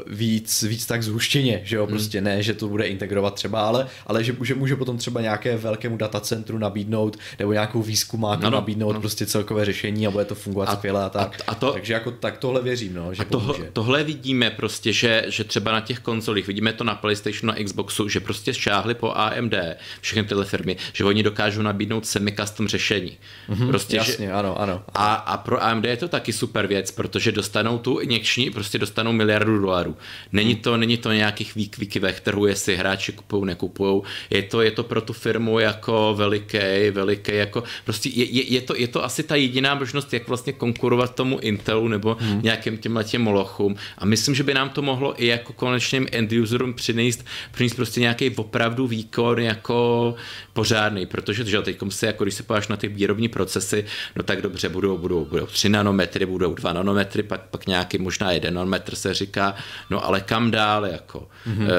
víc, víc tak zhuštěně, že jo, hmm. prostě ne, že to bude integrovat třeba, ale, ale že, že může potom třeba nějaké velkému datacentru nabídnout, nebo nějakou výzkumáku no, no, nabídnout no. prostě celkové řešení a bude to fungovat a, skvěle a tak. A, a to, Takže jako tak tohle věřím, no, že a tohle, tohle vidíme prostě, že, že třeba na těch konzolích, vidíme to na PlayStationu, na Xboxu, že prostě šáhli po AMD, všechny tyhle firmy, že oni dokážou nabídnout semi-custom řešení. Mm-hmm, prostě, jasně, že, ano, ano. A, a pro AMD je to taky super věc, protože dostanou tu injekční, prostě dostanou miliardu dolarů. Není to, není to nějakých výkviky ve trhu, jestli hráči kupují, nekupují. Je to, je to pro tu firmu jako veliký, veliký, jako prostě je, je, je, to, je to asi ta jediná možnost, jak vlastně konkurovat tomu Intelu nebo hmm. nějakým těmhle těm molochům. A myslím, že by nám to mohlo i jako konečným end userům přinést, přinést prostě nějaký opravdu výkon jako pořádný, protože že teď se, jako když se pojáš na ty výrobní procesy, no tak dobře, budou, budou, budou 3 nanometry, budou 2 nanometry, pak, pak nějaký možná 1 nanometr se říká, no ale kam dál, jako, mm-hmm. e,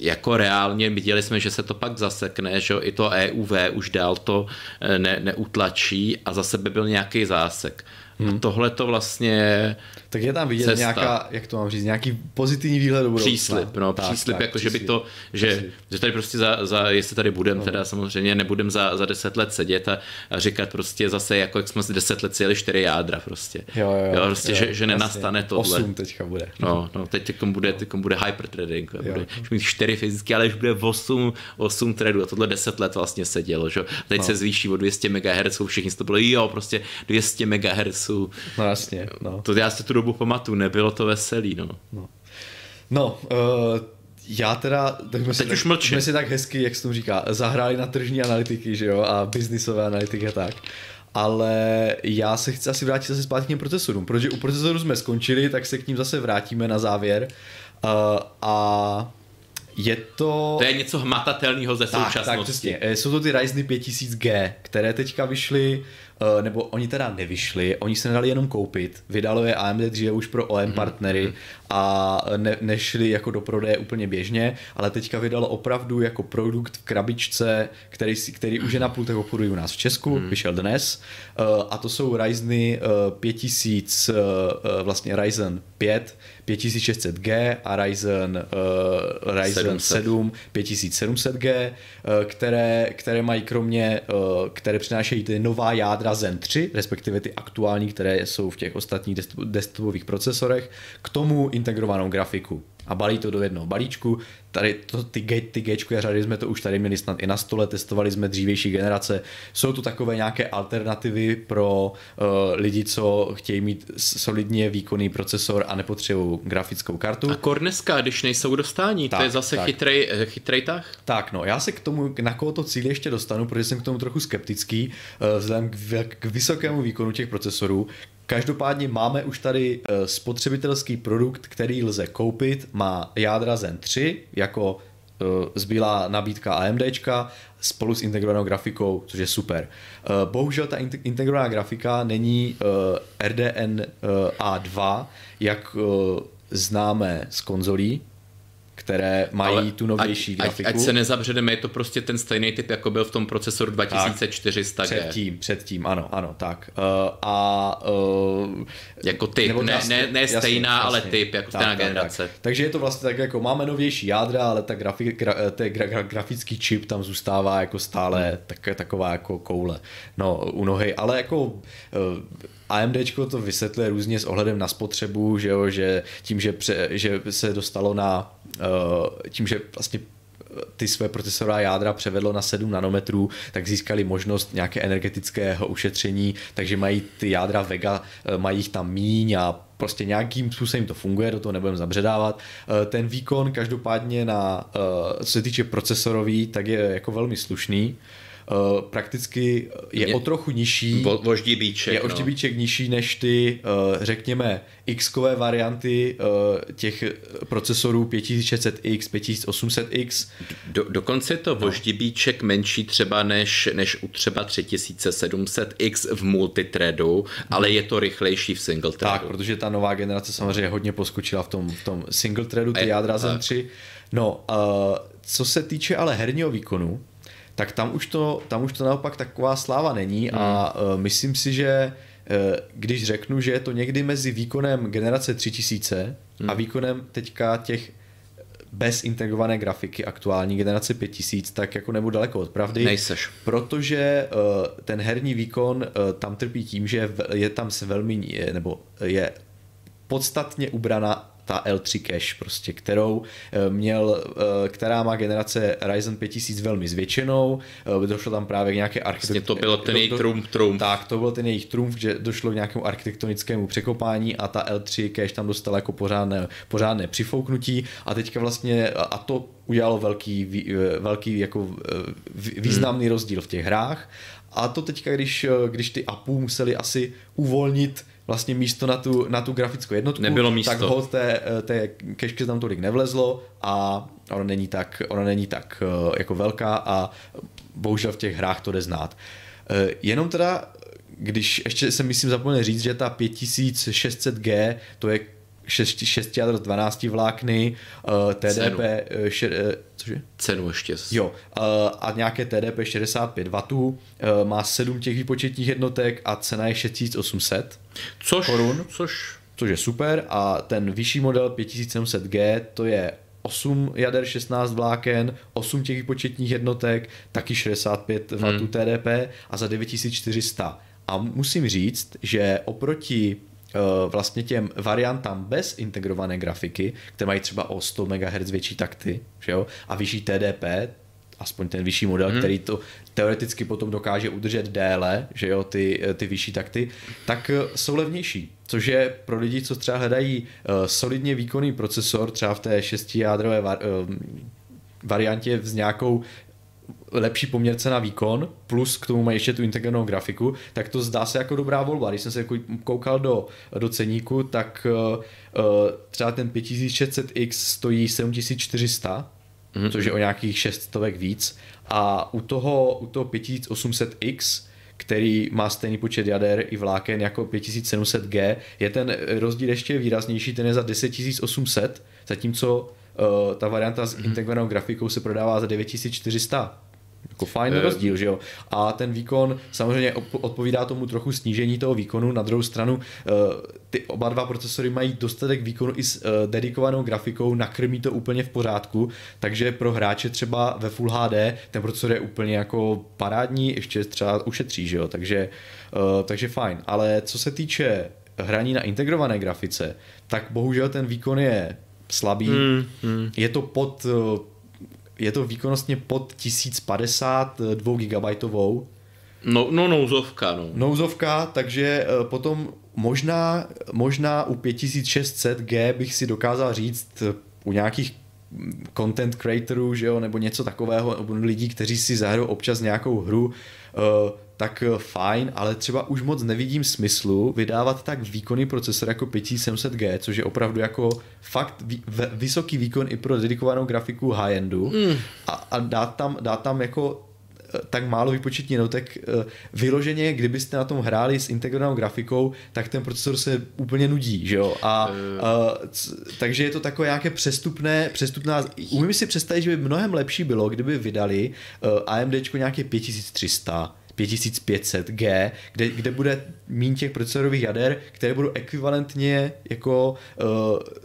jako reálně viděli jsme, že se to pak zasekne, že i to EUV už dál to eh, ne, neutlačí a zase by byl nějaký zásek. Hmm. A tohle to vlastně tak je tam vidět cesta. nějaká, jak to mám říct, nějaký pozitivní výhled do budoucna. Příslip, no, tak, příslip, tak, jako příslip. že by to, že, že tady prostě za, za jestli tady budem, no. teda samozřejmě nebudem za, za deset let sedět a, a říkat prostě zase, jako jak jsme si deset let sjeli čtyři jádra prostě. Jo, jo, jo. prostě, jo, že, že nenastane to. Osm teďka bude. No, no, teď teďkom bude, teďkom bude hypertrading, bude, už mít čtyři fyzicky, ale už bude osm, osm threadů a tohle deset let vlastně se dělo, že? Teď no. se zvýší o 200 MHz, všichni to bylo, jo, prostě 200 MHz. No jasně, no. To já se tu dobu pamatuju, nebylo to veselý, no. No, no uh, já teda, tak jsme, si, už tak, jsme si tak hezky, jak se to říká, zahráli na tržní analytiky, že jo, a biznisové analytiky a tak. Ale já se chci asi vrátit zase zpátky k těm procesorům, protože u procesorů jsme skončili, tak se k ním zase vrátíme na závěr. Uh, a je to... To je něco hmatatelného ze tak, současnosti. Tak, přesně. Eh, jsou to ty Ryzen 5000G, které teďka vyšly nebo oni teda nevyšli, oni se nedali jenom koupit, vydalo je AMD dříve už pro OM mm-hmm. partnery a ne, nešli jako do prodeje úplně běžně, ale teďka vydalo opravdu jako produkt v krabičce, který, který už je na pultech obchodu u nás v Česku, mm. vyšel dnes uh, a to jsou Ryzeny uh, 5000, uh, vlastně Ryzen 5, 5600G a Ryzen, uh, Ryzen 7 5700G, uh, které, které mají kromě, uh, které přinášejí ty nová jádra Zen 3, respektive ty aktuální, které jsou v těch ostatních desktopových procesorech, k tomu integrovanou grafiku a balí to do jednoho balíčku. Tady to, ty, G, ty Gčkové řady jsme to už tady měli snad i na stole, testovali jsme dřívější generace. Jsou to takové nějaké alternativy pro uh, lidi, co chtějí mít solidně výkonný procesor a nepotřebují grafickou kartu. A kor dneska, když nejsou dostání, tak, to je zase tak. chytrej, eh, chytrej tah? Tak, no, já se k tomu, na koho to cíl ještě dostanu, protože jsem k tomu trochu skeptický, uh, vzhledem k, k vysokému výkonu těch procesorů, Každopádně máme už tady eh, spotřebitelský produkt, který lze koupit, má jádra Zen 3 jako eh, zbylá nabídka AMDčka spolu s integrovanou grafikou, což je super. Eh, bohužel ta integrovaná grafika není RDN A2, jak známe z konzolí, které mají Ale tu novější ať, grafiku. Ať, ať se nezabředeme, je to prostě ten stejný typ, jako byl v tom procesoru 2400G. Předtím, předtím, ano, ano, tak. Uh, a uh, jako typ, ne, vlastně, ne, ne stejná, jasně, ale typ, jako tak, stejná tak, generace. Tak. Takže je to vlastně tak, jako máme novější jádra, ale ta grafi, gra, ten gra, gra, grafický čip tam zůstává jako stále hmm. tak, taková jako koule no, u nohy, ale jako uh, AMD to vysvětluje různě s ohledem na spotřebu, že, jo, že tím, že, pře, že se dostalo na tím, že vlastně ty své procesorová jádra převedlo na 7 nanometrů, tak získali možnost nějaké energetického ušetření, takže mají ty jádra Vega, eh, mají jich tam míň a prostě nějakým způsobem to funguje, do toho nebudeme zabředávat. Eh, ten výkon každopádně na, co se týče procesorový, tak je jako velmi slušný. Uh, prakticky je, je o trochu nižší. Vo, voždibíček. Je no. nižší než ty, uh, řekněme, X-kové varianty uh, těch procesorů 5600X, 5800X. Do, dokonce je to voždibíček menší třeba než, než u třeba 3700X v multithreadu, ale je to rychlejší v single threadu. Tak, protože ta nová generace samozřejmě hodně poskočila v tom, v tom single threadu, ty jádra Zen 3. No, uh, co se týče ale herního výkonu, tak tam už to, tam už to naopak taková sláva není hmm. a uh, myslím si, že uh, když řeknu, že je to někdy mezi výkonem generace 3000 hmm. a výkonem teďka těch bez integrované grafiky aktuální generace 5000, tak jako nebudu daleko od pravdy. Nejseš. Protože uh, ten herní výkon uh, tam trpí tím, že je tam se velmi, nebo je podstatně ubrana ta L3 cache, prostě, kterou eh, měl, eh, která má generace Ryzen 5000 velmi zvětšenou, eh, došlo tam právě k nějaké architektonické... Vlastně to bylo ten jejich trumf, trumf. Tak, to byl ten jejich trumf, že došlo k nějakému architektonickému překopání a ta L3 cache tam dostala jako pořádné, pořádné přifouknutí a teďka vlastně, a to udělalo velký, velký jako významný hmm. rozdíl v těch hrách a to teďka, když, když ty APU museli asi uvolnit vlastně místo na tu, na tu grafickou jednotku, Nebylo místo. tak ho té, té kešky tam tolik nevlezlo a ona není tak, ona není tak eh, jako velká a bohužel v těch hrách to jde znát. Eh, jenom teda, když ještě se myslím zapomněl říct, že ta 5600G, to je 6, 6 jádro 12 vlákny, uh, TDP, še, uh, cože? Cenu ještě. Jo, uh, a nějaké TDP 65 W, uh, má 7 těch výpočetních jednotek a cena je 6800 což, korun. Což což je super a ten vyšší model 5700G to je 8 jader 16 vláken, 8 těch výpočetních jednotek, taky 65 W hmm. TDP a za 9400. A musím říct, že oproti vlastně těm variantám bez integrované grafiky, které mají třeba o 100 MHz větší takty že jo, a vyšší TDP, aspoň ten vyšší model, hmm. který to teoreticky potom dokáže udržet déle, že jo, ty, ty vyšší takty, tak eh, jsou levnější. Což je pro lidi, co třeba hledají solidně výkonný procesor, třeba v té šestijádrové var, variantě s nějakou lepší poměrce na výkon, plus k tomu mají ještě tu integrovanou grafiku, tak to zdá se jako dobrá volba. Když jsem se koukal do, do ceníku, tak uh, třeba ten 5600X stojí 7400, mm-hmm. což je o nějakých 600 víc. A u toho, u toho 5800X, který má stejný počet jader i vláken jako 5700G, je ten rozdíl ještě výraznější, ten je za 10800, zatímco uh, ta varianta s mm-hmm. integrovanou grafikou se prodává za 9400 jako fajn je... rozdíl, že jo. A ten výkon samozřejmě odpovídá tomu trochu snížení toho výkonu. Na druhou stranu eh, ty oba dva procesory mají dostatek výkonu i s eh, dedikovanou grafikou, nakrmí to úplně v pořádku, takže pro hráče třeba ve Full HD ten procesor je úplně jako parádní, ještě třeba ušetří, že jo. Takže, takže fajn. Ale co se týče hraní na integrované grafice, tak bohužel ten výkon je slabý. Hmm, hmm. Je to pod je to výkonnostně pod 1050 2 GB. No, no nouzovka, no. Nouzovka, takže eh, potom možná, možná u 5600G bych si dokázal říct eh, u nějakých content creatorů, že jo, nebo něco takového, nebo lidí, kteří si zahrajou občas nějakou hru, eh, tak fajn, ale třeba už moc nevidím smyslu vydávat tak výkonný procesor jako 5700G, což je opravdu jako fakt vysoký výkon i pro dedikovanou grafiku high-endu mm. a, a dát, tam, dát tam jako eh, tak málo výpočetní notek. Eh, vyloženě, kdybyste na tom hráli s integrovanou grafikou, tak ten procesor se úplně nudí, že jo? A, uh. a c, takže je to takové nějaké přestupné, přestupná, umím si představit, že by mnohem lepší bylo, kdyby vydali uh, AMD nějaké 5300, 5500G, kde, kde bude mín těch procesorových jader, které budou ekvivalentně jako uh,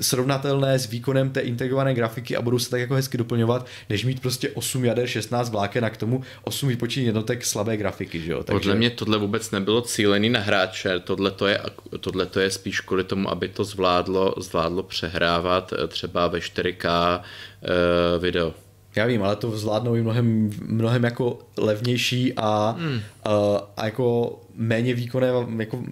srovnatelné s výkonem té integrované grafiky a budou se tak jako hezky doplňovat, než mít prostě 8 jader, 16 vláken a k tomu 8 výpočetních jednotek slabé grafiky. Že jo? Takže... Podle mě tohle vůbec nebylo cílený na hráče, tohle to je, tohle to je spíš kvůli tomu, aby to zvládlo, zvládlo přehrávat eh, třeba ve 4K uh, eh, video. Já vím, ale to zvládnou i mnohem, mnohem jako levnější a, mm. a, a jako méně výkonné jako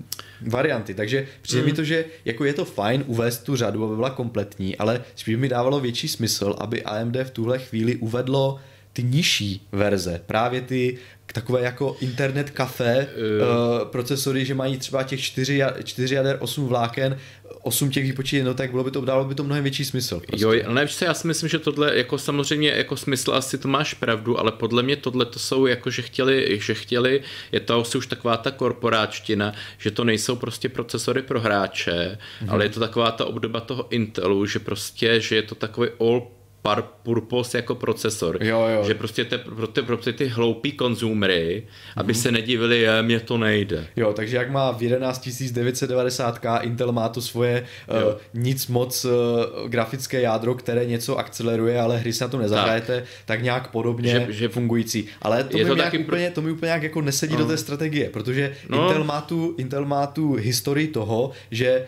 varianty. Takže přijde mm. mi to, že jako je to fajn uvést tu řadu, aby byla kompletní, ale spíš mi dávalo větší smysl, aby AMD v tuhle chvíli uvedlo ty nižší verze, právě ty takové jako internet kafe uh, procesory, že mají třeba těch 4, 4 jader, 8 vláken, 8 těch výpočtů jednotek, bylo by to, dalo by to mnohem větší smysl. Prostě. Jo, ale co, já si myslím, že tohle, jako samozřejmě, jako smysl asi to máš pravdu, ale podle mě tohle to jsou jako, že chtěli, že chtěli, je to asi už taková ta korporáčtina, že to nejsou prostě procesory pro hráče, mm-hmm. ale je to taková ta obdoba toho Intelu, že prostě, že je to takový all par purpose jako procesor. Jo, jo. Že prostě te, pro, ty, pro ty hloupý konzumery, aby mm. se nedivili, je, mně to nejde. Jo, takže jak má v 11990K Intel má to svoje uh, nic moc uh, grafické jádro, které něco akceleruje, ale hry se na to nezahrajete, tak, tak nějak podobně že, že fungující. Ale to, mi to, taky úplně, to mi úplně nějak jako nesedí no. do té strategie, protože no. Intel, má tu, Intel má tu historii toho, že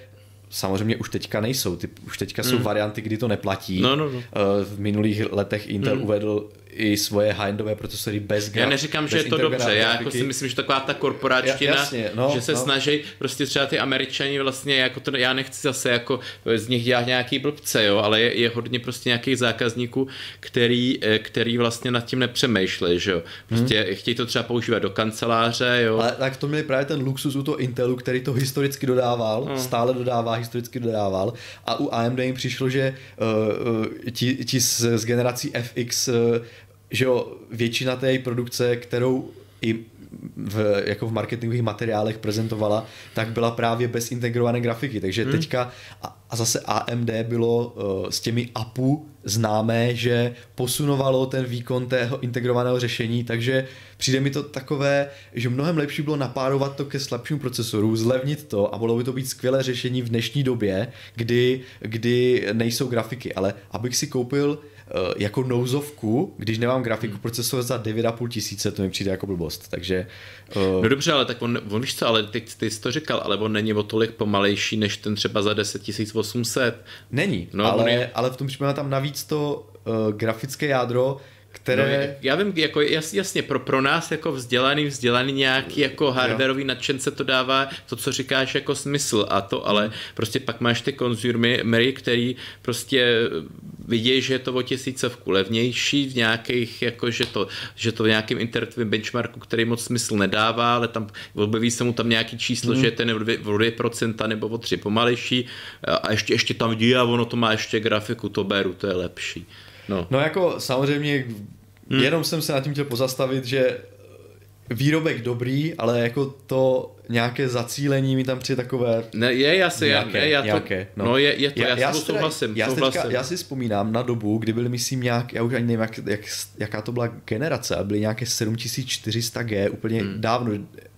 samozřejmě už teďka nejsou. Ty, už teďka mm. jsou varianty, kdy to neplatí. No, no, no. Eh, v minulých letech Intel mm. uvedl i svoje high-endové procesory bez graf, Já neříkám, že je to dobře, já jako si myslím, že taková ta korporáčtina, jasně, no, že se no. snaží prostě třeba ty američani vlastně, jako to, já nechci zase jako z nich dělat nějaký blbce, jo, ale je, je hodně prostě nějakých zákazníků, který, eh, který vlastně nad tím nepřemýšlí, že jo. Prostě hmm. chtějí to třeba používat do kanceláře, jo. Ale tak to měli právě ten luxus u toho Intelu, který to historicky dodával, hmm. stále dodává, historicky dodával a u AMD jim přišlo, že uh, ti, ti z, z generací FX uh, že jo, většina té produkce, kterou i v, jako v marketingových materiálech prezentovala, tak byla právě bez integrované grafiky. Takže hmm. teďka a, a zase AMD bylo uh, s těmi APU známé, že posunovalo ten výkon tého integrovaného řešení, takže přijde mi to takové, že mnohem lepší bylo napárovat to ke slabšímu procesoru, zlevnit to a mohlo by to být skvělé řešení v dnešní době, kdy, kdy nejsou grafiky. Ale abych si koupil Eh, jako nouzovku, když nemám grafiku hmm. procesor za 9,5 tisíce, to mi přijde jako blbost, takže... Uh... No dobře, ale tak on, on víš co, ale ty, ty jsi to říkal, ale on není o tolik pomalejší, než ten třeba za 10 800. Není, no, ale, je... ale v tom případě tam navíc to uh, grafické jádro které... No, já vím, jako jas, jasně, pro, pro nás jako vzdělaný, vzdělaný nějaký jako hardwareový nadšence to dává to, co říkáš jako smysl a to, ale prostě pak máš ty konzumery, který prostě vidí, že je to o tisícovku levnější v nějakých, jako že to, že to v nějakém internetovém benchmarku, který moc smysl nedává, ale tam objeví se mu tam nějaký číslo, mm. že je ten o 2% nebo o 3 pomalejší a ještě, ještě tam vidí a ono to má ještě grafiku, to beru, to je lepší. No, no jako samozřejmě hmm. jenom jsem se nad tím chtěl pozastavit, že výrobek dobrý, ale jako to nějaké zacílení mi tam přijde takové... Ne, je, já si, nějaké, já, já to, nějaké, no. no. je, je to, já, já, já souhlasím, já, souhlasím. Teďka, já si vzpomínám na dobu, kdy byly, myslím, nějak, já už ani nevím, jak, jak, jaká to byla generace, ale byly nějaké 7400G, úplně hmm. dávno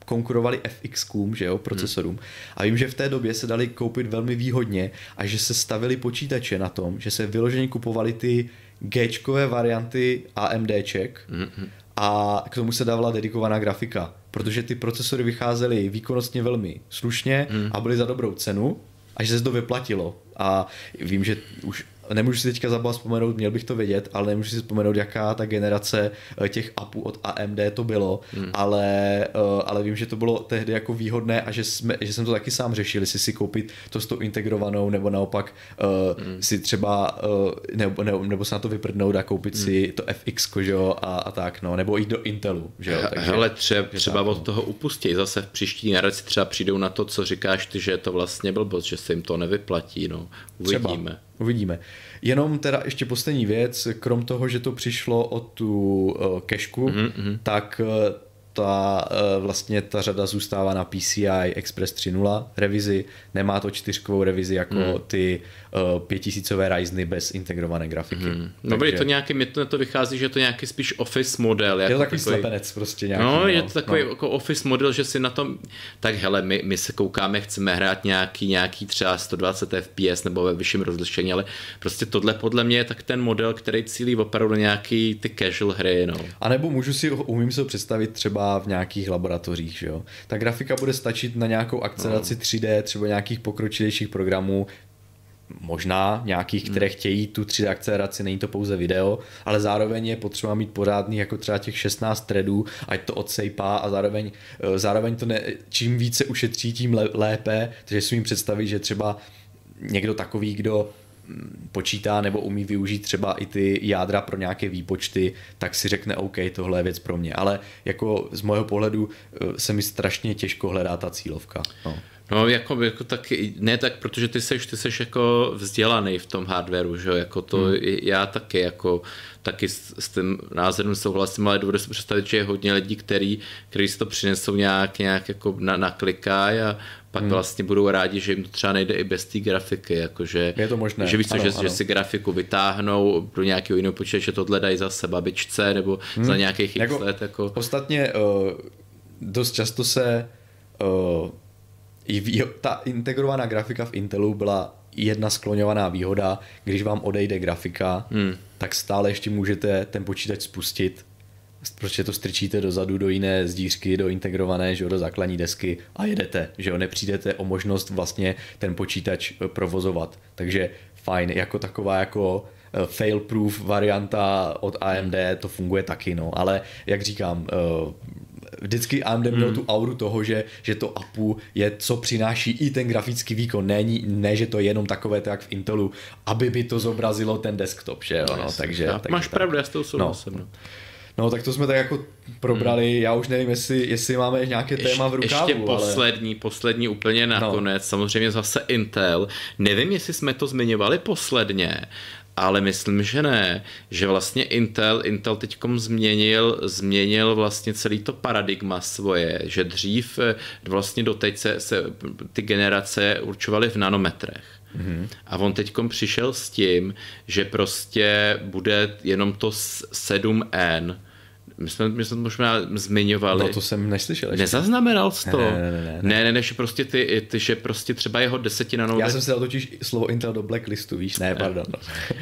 konkurovali FX-kům, že jo, procesorům. Hmm. A vím, že v té době se dali koupit velmi výhodně a že se stavili počítače na tom, že se vyloženě kupovali ty g varianty AMDček mm-hmm. a k tomu se dávala dedikovaná grafika, protože ty procesory vycházely výkonnostně velmi slušně mm. a byly za dobrou cenu a že se to vyplatilo. A vím, že už nemůžu si teďka zabavit vzpomenout, měl bych to vědět, ale nemůžu si vzpomenout, jaká ta generace eh, těch appů od AMD to bylo, hmm. ale, eh, ale vím, že to bylo tehdy jako výhodné a že, jsme, že jsem to taky sám řešil, jestli si koupit to s tou integrovanou, nebo naopak uh, hmm. si třeba, nebo, nebo, nebo se na to vyprdnout a koupit hmm. si to FX, že jo, a, a tak, no, nebo jít do Intelu, že jo. Takže, Hele, třeba, třeba tak, od toho upustí, zase v příští generaci třeba přijdou na to, co říkáš ty, že to vlastně blbost, že se jim to nevyplatí, no, uvidíme. Třeba. Uvidíme. Jenom teda ještě poslední věc, krom toho, že to přišlo od tu uh, kešku, mm-hmm. tak uh, ta, uh, vlastně ta řada zůstává na PCI Express 3.0 revizi, nemá to čtyřkovou revizi jako mm. ty pětisícové Ryzeny bez integrované grafiky. Mm. No Takže... to nějaký, mě to, to vychází, že je to nějaký spíš office model. Jako je to takový, takový slepenec prostě nějaký. No, no je to takový no. jako office model, že si na tom, tak hele, my, my se koukáme, chceme hrát nějaký, nějaký třeba 120 FPS nebo ve vyšším rozlišení, ale prostě tohle podle mě je tak ten model, který cílí opravdu nějaký ty casual hry, no. A nebo můžu si, umím si ho představit třeba v nějakých laboratořích, že jo. Ta grafika bude stačit na nějakou akceleraci no. 3D, třeba nějakých pokročilejších programů, možná nějakých, hmm. které chtějí tu 3D akceleraci, není to pouze video, ale zároveň je potřeba mít pořádný jako třeba těch 16 threadů, ať to odsejpá a zároveň, eh, zároveň to ne, čím více ušetří, tím lépe, takže si mi představit, že třeba někdo takový, kdo mm, počítá nebo umí využít třeba i ty jádra pro nějaké výpočty, tak si řekne OK, tohle je věc pro mě. Ale jako z mého pohledu eh, se mi strašně těžko hledá ta cílovka. No. No, jako, jako taky, ne tak, protože ty seš, ty seš jako vzdělaný v tom hardwareu, že jako to, hmm. já taky, jako, taky s, s tím názorem souhlasím, ale dovedu si představit, že je hodně lidí, který, který si to přinesou nějak, nějak jako na, na klikáj a pak hmm. vlastně budou rádi, že jim to třeba nejde i bez té grafiky, jakože, je to možné. že víš co, ano, že, ano. že si grafiku vytáhnou do nějakého jiného počítače, tohle dají zase babičce nebo hmm. za nějakých x jako, let. Jako... Ostatně uh, dost často se uh, ta integrovaná grafika v Intelu byla jedna skloňovaná výhoda, když vám odejde grafika, hmm. tak stále ještě můžete ten počítač spustit, prostě to strčíte dozadu do jiné zdířky, do integrované, že jo, do základní desky a jedete, že jo, nepřijdete o možnost vlastně ten počítač eh, provozovat. Takže fajn, jako taková jako eh, fail-proof varianta od AMD to funguje taky, no, ale jak říkám, eh, vždycky AMD měl hmm. tu auru toho, že, že to APU je, co přináší i ten grafický výkon, ne, ne že to je jenom takové tak v Intelu, aby by to zobrazilo ten desktop, že jo, no, no takže, já, takže... Máš tak, pravdu, já s tou souhlasím, no. no. No, tak to jsme tak jako probrali, hmm. já už nevím, jestli, jestli máme nějaké téma v rukávu. Ještě poslední, ale... poslední úplně nakonec, no. samozřejmě zase Intel. Nevím, jestli jsme to zmiňovali posledně, ale myslím, že ne, že vlastně Intel, Intel teďkom změnil, změnil vlastně celý to paradigma svoje, že dřív eh, vlastně doteď se, se ty generace určovaly v nanometrech. Mm-hmm. A on teďkom přišel s tím, že prostě bude jenom to 7N, my jsme, my jsme možná zmiňovali. No to jsem neslyšel ještě. Nezaznamenal jsi to? Ne, ne, ne. Ne, ne, ne, že prostě ty, ty, že prostě třeba jeho desetina Já jsem si dal totiž slovo Intel do blacklistu, víš? Ne, pardon. No.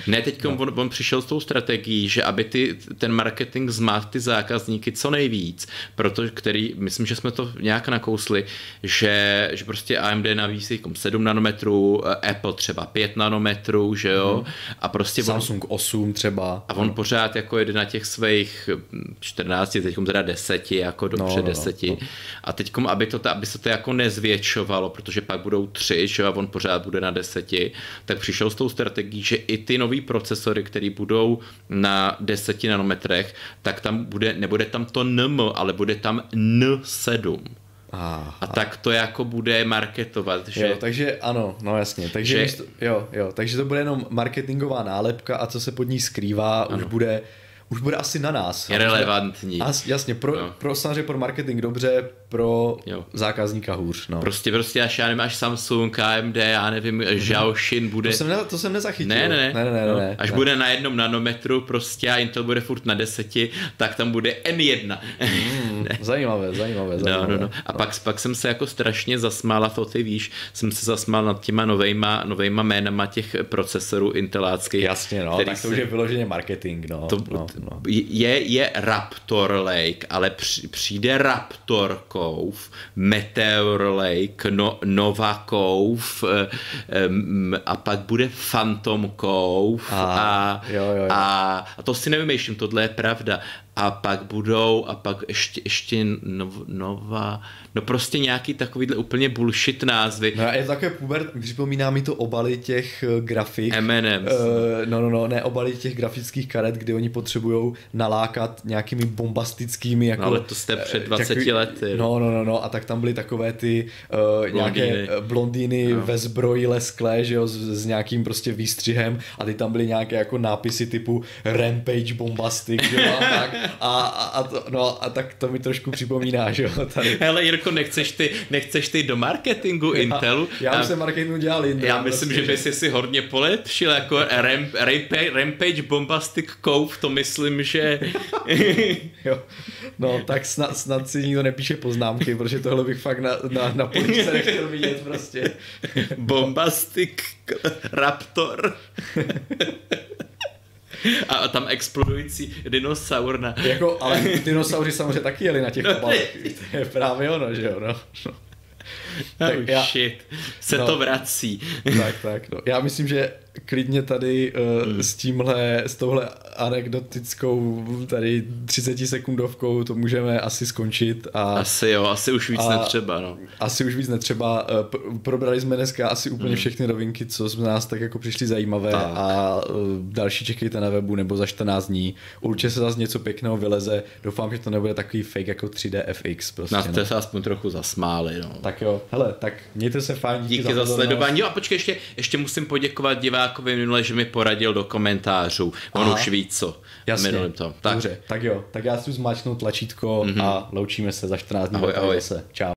Ne, teď no. on, on, přišel s tou strategií, že aby ty, ten marketing zmát ty zákazníky co nejvíc, protože který, myslím, že jsme to nějak nakousli, že, že prostě AMD navící 7 nanometrů, Apple třeba 5 nanometrů, že jo? Hmm. A prostě Samsung on, 8 třeba. A on no. pořád jako jede na těch svých 14, teď teda 10, jako dobře no, no, 10. No, no. A teď, aby, to, aby se to jako nezvětšovalo, protože pak budou tři, že a on pořád bude na 10, tak přišel s tou strategií, že i ty nový procesory, které budou na 10 nanometrech, tak tam bude, nebude tam to NM, ale bude tam N7. Aha. A tak to jako bude marketovat. Že... Jo, takže ano, no jasně. Takže že... jo, jo, takže to bude jenom marketingová nálepka a co se pod ní skrývá, ano. už bude už bude asi na nás. Je relevantní. A, jasně, pro, no. pro samozřejmě pro marketing dobře, pro jo. zákazníka hůř. No. Prostě, prostě až já nevím, až Samsung, AMD, já nevím, mm-hmm. Xiaoxin bude... To jsem, ne, to jsem nezachytil. Ne, ne, ne. ne, ne, ne, no. ne až ne. bude na jednom nanometru prostě a Intel bude furt na deseti, tak tam bude M1. Mm, zajímavé, zajímavé, zajímavé. No, no, no. A no. Pak, pak jsem se jako strašně zasmála, to ty víš, jsem se zasmál nad těma novejma, novejma jménama těch procesorů inteláckých. Jasně, no, tak to už je vyloženě marketing, no. To, no, no. Je, je Raptor Lake, ale přijde Raptor Cove, Meteor Lake, no, Nova Cove um, a pak bude Phantom Cove a, a, jo, jo, jo. a, a to si nevymýšlím, tohle je pravda a pak budou a pak ještě, ještě nov, nová, no prostě nějaký takovýhle úplně bullshit názvy. No a je také puber, připomíná mi to obaly těch uh, grafik. M&M's. Uh, no, no, no, ne obaly těch grafických karet, kdy oni potřebují nalákat nějakými bombastickými jako... No, ale to jste před 20 takový, lety. No, no, no, no, a tak tam byly takové ty uh, nějaké blondýny no. ve zbroji lesklé, že jo, s, s nějakým prostě výstřihem a ty tam byly nějaké jako nápisy typu Rampage Bombastic, že jo, a tak a, a, to, no, a tak to mi trošku připomíná, že jo, tady. Hele Jirko, nechceš ty, nechceš ty do marketingu já, Intelu? Já už jsem marketingu dělal jinde. Já myslím, prostě, že bys si hodně polepšil, jako ramp, rampage, rampage Bombastic Cove, to myslím, že... jo, no tak snad, snad si nikdo nepíše poznámky, protože tohle bych fakt na, na, na police nechtěl vidět prostě. Bombastic Raptor. a tam explodující dinosaur na... Jako, ale dinosauři samozřejmě taky jeli na těch obalech. to je právě ono, že jo, no. tak oh, já, shit, se no, to vrací. tak, tak, no. Já myslím, že klidně tady uh, hmm. s tímhle, s touhle anekdotickou tady 30 sekundovkou to můžeme asi skončit. A, asi jo, asi už víc a, netřeba. No. Asi už víc netřeba. Uh, probrali jsme dneska asi úplně hmm. všechny novinky, co z nás tak jako přišly zajímavé tak. a uh, další čekejte na webu nebo za 14 dní. Určitě se zase něco pěkného vyleze. Doufám, že to nebude takový fake jako 3D FX. Prostě, Nás no. se aspoň trochu zasmáli. No. Tak jo, hele, tak mějte se fajn. Díky, díky za, za sledování. Jo, a počkej, ještě, ještě musím poděkovat divákovi minule, že mi poradil do komentářů. On Aha. už ví co. Jasně, to. Tak. Dobře, tak jo, tak já si zmáčknu tlačítko mm-hmm. a loučíme se za 14 dní. Ahoj, ahoj. Čau.